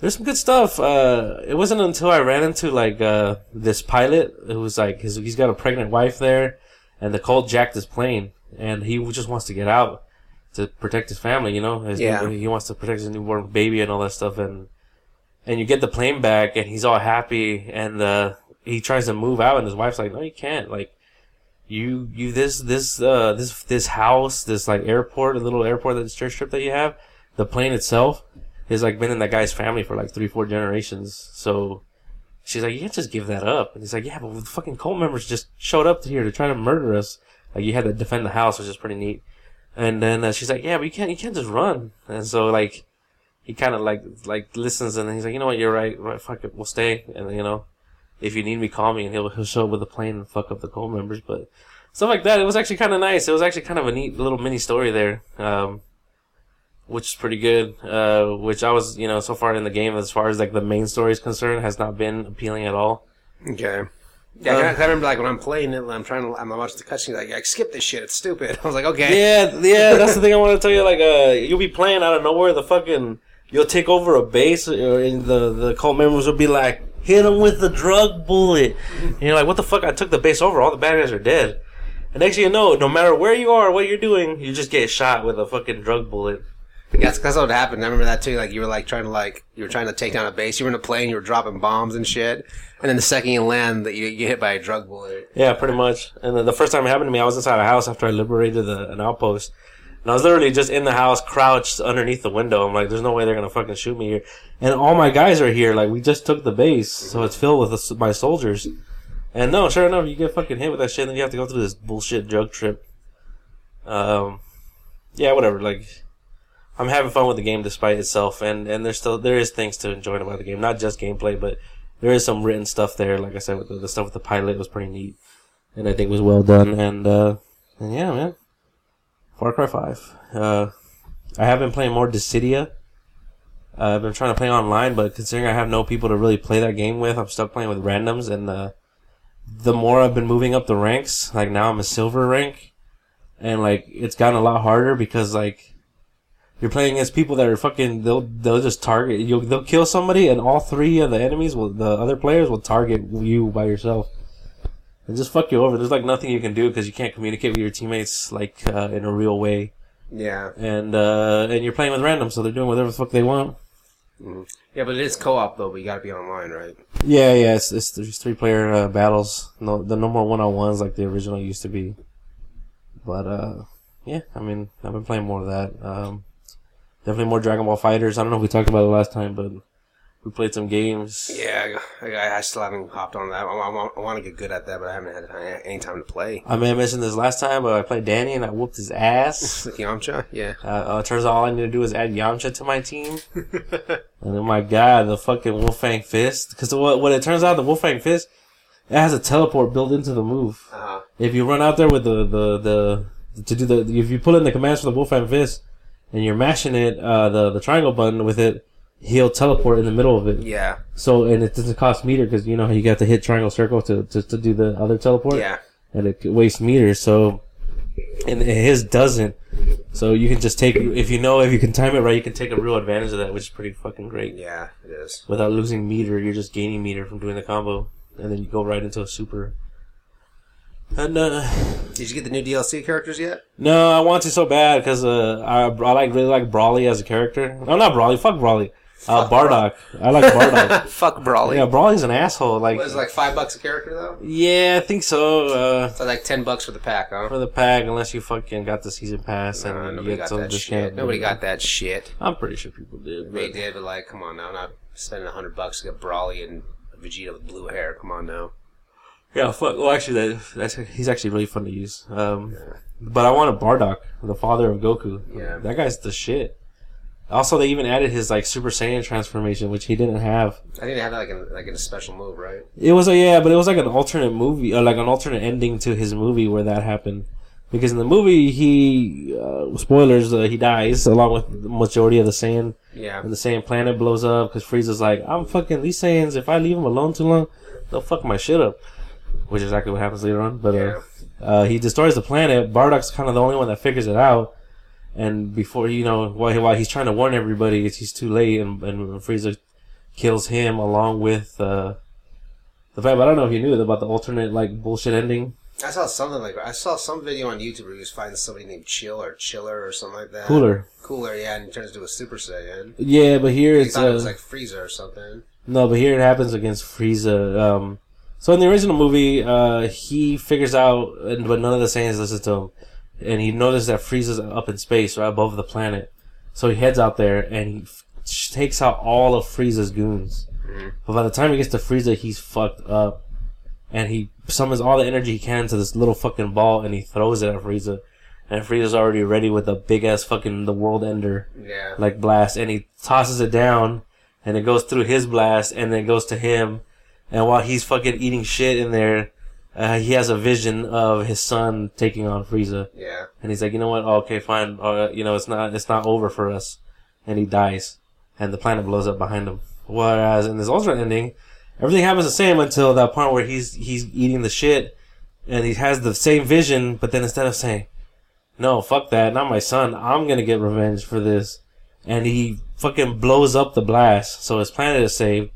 there's some good stuff. Uh, it wasn't until I ran into like uh, this pilot who was like his, he's got a pregnant wife there, and the cult jacked his plane, and he just wants to get out. to protect his family. You know, his Yeah. newborn- he wants to protect his newborn baby and all that stuff. And and you get the plane back, and he's all happy, and uh, he tries to move out, and his wife's like, "No, you can't. Like, you you this this uh this this house, this like airport, a little airport, that church strip that you have, the plane itself." Has like been in that guy's family for like three, four generations. So she's like, you can't just give that up. And he's like, yeah, but the fucking cult members just showed up here to try to murder us. Like you had to defend the house, which is pretty neat. And then uh, she's like, yeah, but you can't, you can't just run. And so like, he kind of like, like listens and he's like, you know what, you're right, right, fuck it, we'll stay. And you know, if you need me, call me and he'll, he'll show up with a plane and fuck up the cult members. But stuff like that, it was actually kind of nice. It was actually kind of a neat little mini story there. Um, which is pretty good. Uh, which I was, you know, so far in the game, as far as like the main story is concerned, has not been appealing at all. Okay. Yeah, I, I remember like when I'm playing it, I'm trying to, I'm watching the cutscene, like, like, skip this shit, it's stupid. [laughs] I was like, okay. Yeah, yeah, that's the thing I want to tell you. Like, uh, you'll be playing out of nowhere, the fucking, you'll take over a base, or and the the cult members will be like, hit him with the drug bullet, and you're like, what the fuck? I took the base over. All the bad guys are dead. And next thing you know, no matter where you are, what you're doing, you just get shot with a fucking drug bullet. Yeah, that's, that's what happened. I remember that too. Like you were like trying to like you were trying to take down a base. You were in a plane. You were dropping bombs and shit. And then the second you land, that you get hit by a drug bullet. Yeah, pretty much. And then the first time it happened to me, I was inside a house after I liberated the, an outpost. And I was literally just in the house, crouched underneath the window. I'm like, there's no way they're gonna fucking shoot me here. And all my guys are here. Like, we just took the base, so it's filled with my soldiers. And no, sure enough, you get fucking hit with that shit, and then you have to go through this bullshit drug trip. Um, yeah, whatever. Like, I'm having fun with the game despite itself, and and there's still there is things to enjoy about the game, not just gameplay, but there is some written stuff there. Like I said, with the, the stuff with the pilot was pretty neat, and I think was well done. And uh, and yeah, man, Far Cry Five. Uh, I have been playing more Dissidia. Uh, I've been trying to play online, but considering I have no people to really play that game with, I'm stuck playing with randoms. And uh, the more I've been moving up the ranks, like now I'm a silver rank, and like it's gotten a lot harder because like you're playing against people that are fucking. They'll they'll just target you. They'll kill somebody, and all three of the enemies will the other players will target you by yourself and just fuck you over. There's like nothing you can do because you can't communicate with your teammates like uh, in a real way, Yeah. and uh, and you're playing with random, so they're doing whatever the fuck they want. Yeah, but it is co-op though. But you got to be online, right? Yeah, yeah, it's, it's there's three player uh, battles. No, the no more one on ones like the original used to be. But uh, yeah, I mean, I've been playing more of that. Um, definitely more Dragon Ball FighterZ. I don't know if we talked about it last time, but we played some games. Yeah, I, I, still haven't hopped on that. I, I, I want to get good at that, but I haven't had time- any time to play. I may have mentioned this last time, but I played Danny and I whooped his ass. [laughs] Yamcha, yeah. Uh, uh, turns out all I need to do is add Yamcha to my team. [laughs] and then my god, the fucking Wolf Fang Fist. Because what, what it turns out, the Wolf Fang Fist, it has a teleport built into the move. Uh-huh. If you run out there with the, the, the, to do the, if you pull in the commands for the Wolf Fang Fist, and you're mashing it, uh, the, the triangle button with it, he'll teleport in the middle of it. Yeah, So, and it doesn't cost meter, because you know you got to hit triangle circle to, to, to do the other teleport? yeah. and it wastes meters. So, and his doesn't. So you can just take if you know if you can time it right, you can take a real advantage of that, which is pretty fucking great. Yeah, it is. Without losing meter, you're just gaining meter from doing the combo, and then you go right into a super. And uh, Did you get the new DLC characters yet? no, I want to so bad because uh, I I like really like Broly as a character. Oh no, not Broly. Fuck Broly. Uh, Bardock. I like Bardock. [laughs] Fuck Broly. yeah, Broly's an asshole. Like, Was it like five bucks a character though? yeah, I think so. Uh, So like ten bucks for the pack, huh? for the pack, unless you fucking got the season pass and Uh, you nobody get got some that discount. shit. Nobody got that shit. I'm pretty sure people did. They But did, but like, come on now, I'm not spending a hundred bucks to get Broly and Vegeta with blue hair. Come on now. yeah, fuck. Well, actually, that, that's he's actually really fun to use. Um, but I want a Bardock, the father of Goku. Yeah. that guy's the shit. Also, they even added his like Super Saiyan transformation, which he didn't have. I think they had that like in, like a special move, right? It was a yeah, but it was like an alternate movie, or like an alternate ending to his movie where that happened. Because in the movie, he uh, spoilers, uh, he dies along with the majority of the Saiyan. Yeah. and the Saiyan planet blows up because Frieza's like, I'm fucking these Saiyans. If I leave them alone too long, they'll fuck my shit up. Which is exactly what happens later on. But uh, uh, he destroys the planet. Bardock's kind of the only one that figures it out. And before you know, while, while he's trying to warn everybody, it's, he's too late, and, and Frieza kills him along with uh, the fact. But I don't know if you knew about the alternate like bullshit ending I saw something like I saw some video on YouTube where he was fighting somebody named Chill or Chiller or something like that. Cooler. Cooler, yeah, and he turns into a Super Saiyan. Yeah, but here He it's thought it uh, was like Frieza or something. No, but here it happens against Frieza. Um, so in the original movie, uh, he figures out, but none of the Saiyans listen to him, and he notices that Frieza's up in space, right above the planet. So he heads out there and he f- takes out all of Frieza's goons. Mm-hmm. But by the time he gets to Frieza, he's fucked up, and he summons all the energy he can to this little fucking ball, and he throws it at Frieza. And Frieza's already ready with a big ass fucking the world ender Yeah. like blast and he tosses it down and it goes through his blast and then it goes to him and while he's fucking eating shit in there uh, he has a vision of his son taking on Frieza. Yeah. and he's like you know what? Oh, okay fine. Uh, you know it's not it's not over for us. And he dies. And the planet blows up behind him. Whereas in this alternate ending everything happens the same until that part where he's he's eating the shit. And he has the same vision but then instead of saying no, fuck that, not my son. I'm gonna get revenge for this. And he fucking blows up the blast, so his planet is saved.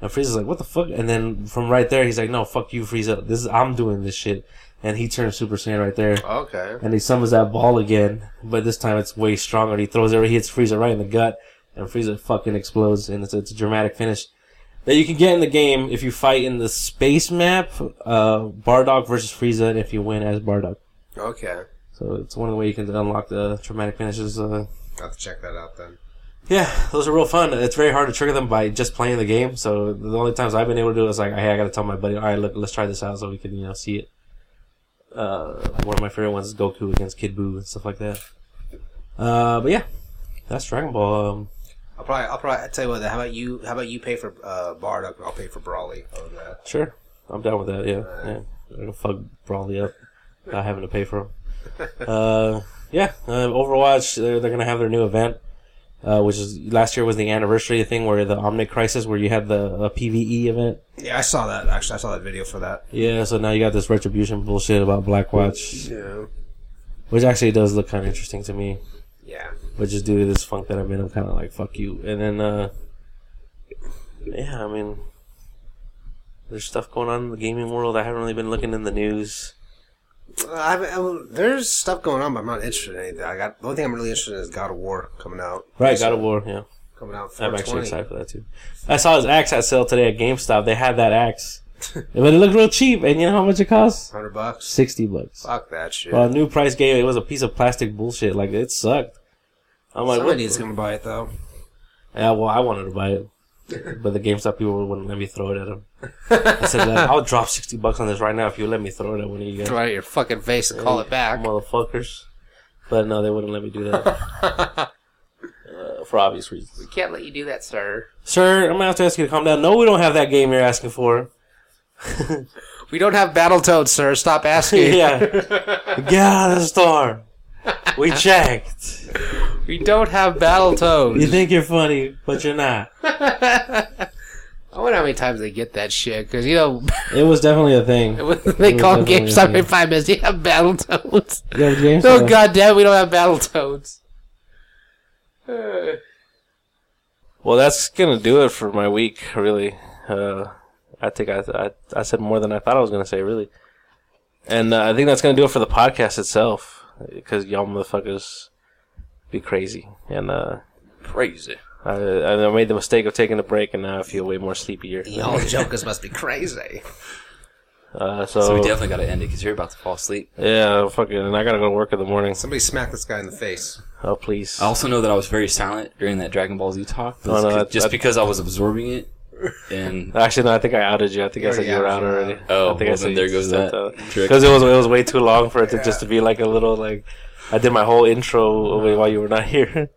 And Frieza's like, what the fuck? And then from right there, he's like, no, fuck you, Frieza. This is, I'm doing this shit. And he turns Super Saiyan right there. Okay. And he summons that ball again, but this time it's way stronger. He throws it, he hits Frieza right in the gut, and Frieza fucking explodes, and it's, it's a dramatic finish. That you can get in the game if you fight in the space map, uh, Bardock versus Frieza, and if you win as Bardock. Okay. So it's one of the way you can unlock the traumatic finishes. Uh, I'll have to check that out then. Yeah, those are real fun. It's very hard to trigger them by just playing the game. So the only times I've been able to do it is like, hey, I got to tell my buddy, all right, let, let's try this out so we can you know see it. Uh, one of my favorite ones is Goku against Kid Buu and stuff like that. Uh, but yeah, that's Dragon Ball. Um, I'll probably, I'll probably, I'll tell you what. How about you? How about you pay for uh, Bardock? I'll pay for Broly. That. sure, I'm down with that. Yeah, yeah, I'm gonna fuck Broly up, not having to pay for him. uh, yeah, uh, Overwatch. They're, they're gonna have their new event. Uh, which is last year was the anniversary thing where the Omnic Crisis, where you had the uh, PVE event. Yeah, I saw that. Actually, I saw that video for that. Yeah, so now you got this retribution bullshit about Blackwatch, Yeah. which actually does look kind of interesting to me. Yeah. But just due to this funk that I'm in, I'm kind of like, fuck you. And then, uh, yeah, I mean, there's stuff going on in the gaming world. I haven't really been looking in the news. I, I, there's stuff going on, but I'm not interested in anything. I got the only thing I'm really interested in is God of War coming out. Right, God of War, yeah. Coming out. I'm actually excited for that too. I saw his axe at sale today at GameStop. They had that axe. [laughs] but it looked real cheap. And you know how much it costs? Hundred bucks. 60 bucks. Fuck that shit. Well, a new price game, it was a piece of plastic bullshit. Like, it sucked. I'm like? Somebody's gonna buy it though. Yeah, well, I wanted to buy it, [laughs] but the GameStop people wouldn't let me throw it at them. I said, I'll drop sixty bucks on this right now if you let me throw it at one of you guys, Throw it at your fucking face and call it back. motherfuckers. But no, they wouldn't let me do that [laughs] uh, for obvious reasons. We can't let you do that, sir. Sir, I'm gonna have to ask you to calm down. No, we don't have that game you're asking for. [laughs] We don't have Battletoads, sir. Stop asking. [laughs] yeah, get out of the store. We checked. We don't have Battletoads. You think you're funny, but you're not. I wonder how many times they get that shit because you know It was definitely a thing. [laughs] they was call definitely a GameStop thing. in five minutes. You have Battletoads. Yeah, GameStop. Oh goddamn, we don't have Battletoads. Uh, [sighs] Well, that's gonna do it for my week. Really, uh, I think I, I I said more than I thought I was gonna say. Really, and uh, I think that's gonna do it for the podcast itself because y'all motherfuckers be crazy, and uh, Crazy. I, I made the mistake of taking a break, and now I feel way more sleepier. [laughs] Y'all jokers must be crazy. [laughs] Uh, so, So we definitely got to end it because you're about to fall asleep. yeah, fucking, and I gotta go to work in the morning. Somebody smack this guy in the face. Oh please. I also know that I was very silent during that Dragon Ball Z talk. Oh, no, just that- just that- because I was absorbing it. And [laughs] Actually, no. I think I outed you. I think I said you were out already already. Oh, I think well, then there goes that trick. Because it was it was way too long for it to just to be like a little like. I did my whole intro away while you were not here.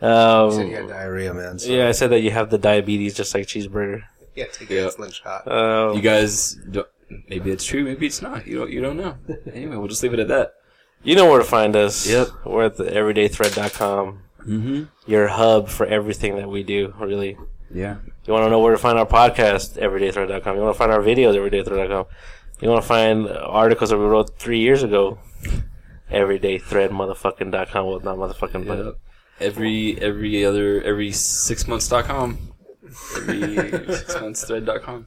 You said you had Um, diarrhea, man. So yeah, I said that you have the diabetes just like cheeseburger. yeah, take Yeah. an insulin shot. Um, you guys, don't, maybe it's true, maybe it's not. You don't, you don't know. Anyway, we'll just leave it at that. you know where to find us. Yep. We're at the everydaythread.com. Mm-hmm. Your hub for everything that we do, really. Yeah. You want to know where to find our podcast? Everydaythread.com. You want to find our videos? Everydaythread.com. You want to find articles that we wrote three years ago? Everydaythread.motherfucking.com. Well, not motherfucking, but Yep. Every every other every six months.com. Every [laughs] six months thread.com.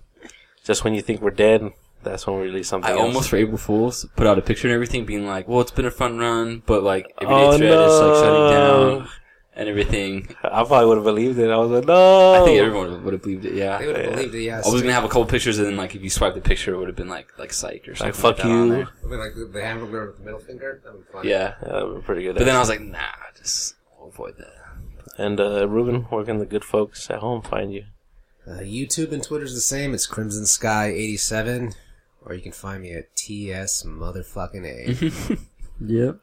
just when you think we're dead, That's when we release something. I else. almost for April Fools put out a picture and everything, being like, "Well, it's been a fun run, but like every day Oh, thread is like shutting down and everything." I probably would have believed it. I was like, no. I think everyone would have believed it. Yeah, They would have believed it, yeah. I was gonna have a couple pictures, and then like if you swipe the picture, it would have been like like psych or something. Like, fuck that on you. I mean, like the, the hamburger with the middle finger. That would be funny. Yeah, Yeah, that would be pretty good. but then I was like, nah, just we'll avoid that. and uh, Ruben, where can the good folks at home find you? Uh, YouTube and Twitter's the same. It's Crimson Sky eighty seven, or you can find me at TS motherfucking A. [laughs] Yep.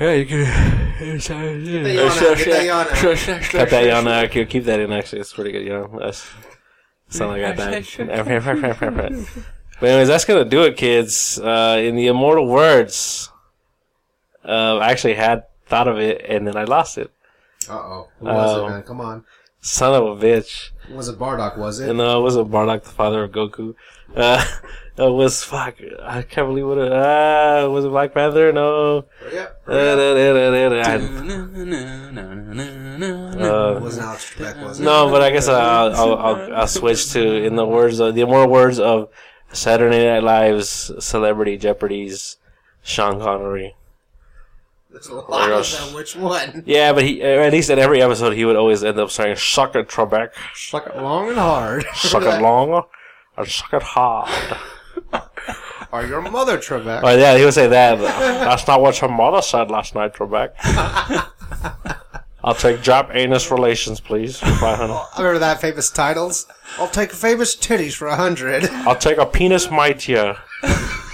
Yeah, you can. Get that yawn out. Cut that on. Keep keep that in. Actually, it's pretty good. You know, that's sound like I died. [laughs] but anyways, that's gonna do it, kids. Uh, in the immortal words, uh, I actually had thought of it and then I lost it. Uh oh. Who was Oh. it, man? Come on. Son of a bitch. It wasn't Bardock, was it? Uh, it wasn't Bardock, the father of Goku. Uh, [laughs] it was fuck. I can't believe what it. Ah, was it Black Panther? No. yeah. Uh, It wasn't Alex Trebek, was it? no, but I guess I'll, I'll, I'll, I'll switch to in the words of the immortal words of Saturday Night Live's celebrity Jeopardy's Sean Connery. There's a lot of them. Which one? Yeah, but he uh, at least in every episode he would always end up saying "suck it, Trebek, Suck it long and hard. [laughs] suck it long, and suck it hard." [laughs] Or your mother, Trebek. Oh yeah, he would say that. That's not what your mother said last night, Trebek. [laughs] I'll take Jap anus relations, please. Five hundred. I remember that famous titles. I'll take famous titties for a hundred. I'll take a penis mightier.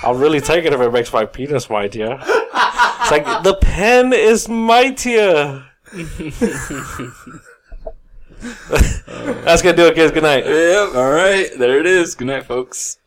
I'll really take it if it makes my penis mightier. It's like the pen is mightier. [laughs] That's gonna do it, kids. Good night. Yep. All right. There it is. Good night, folks.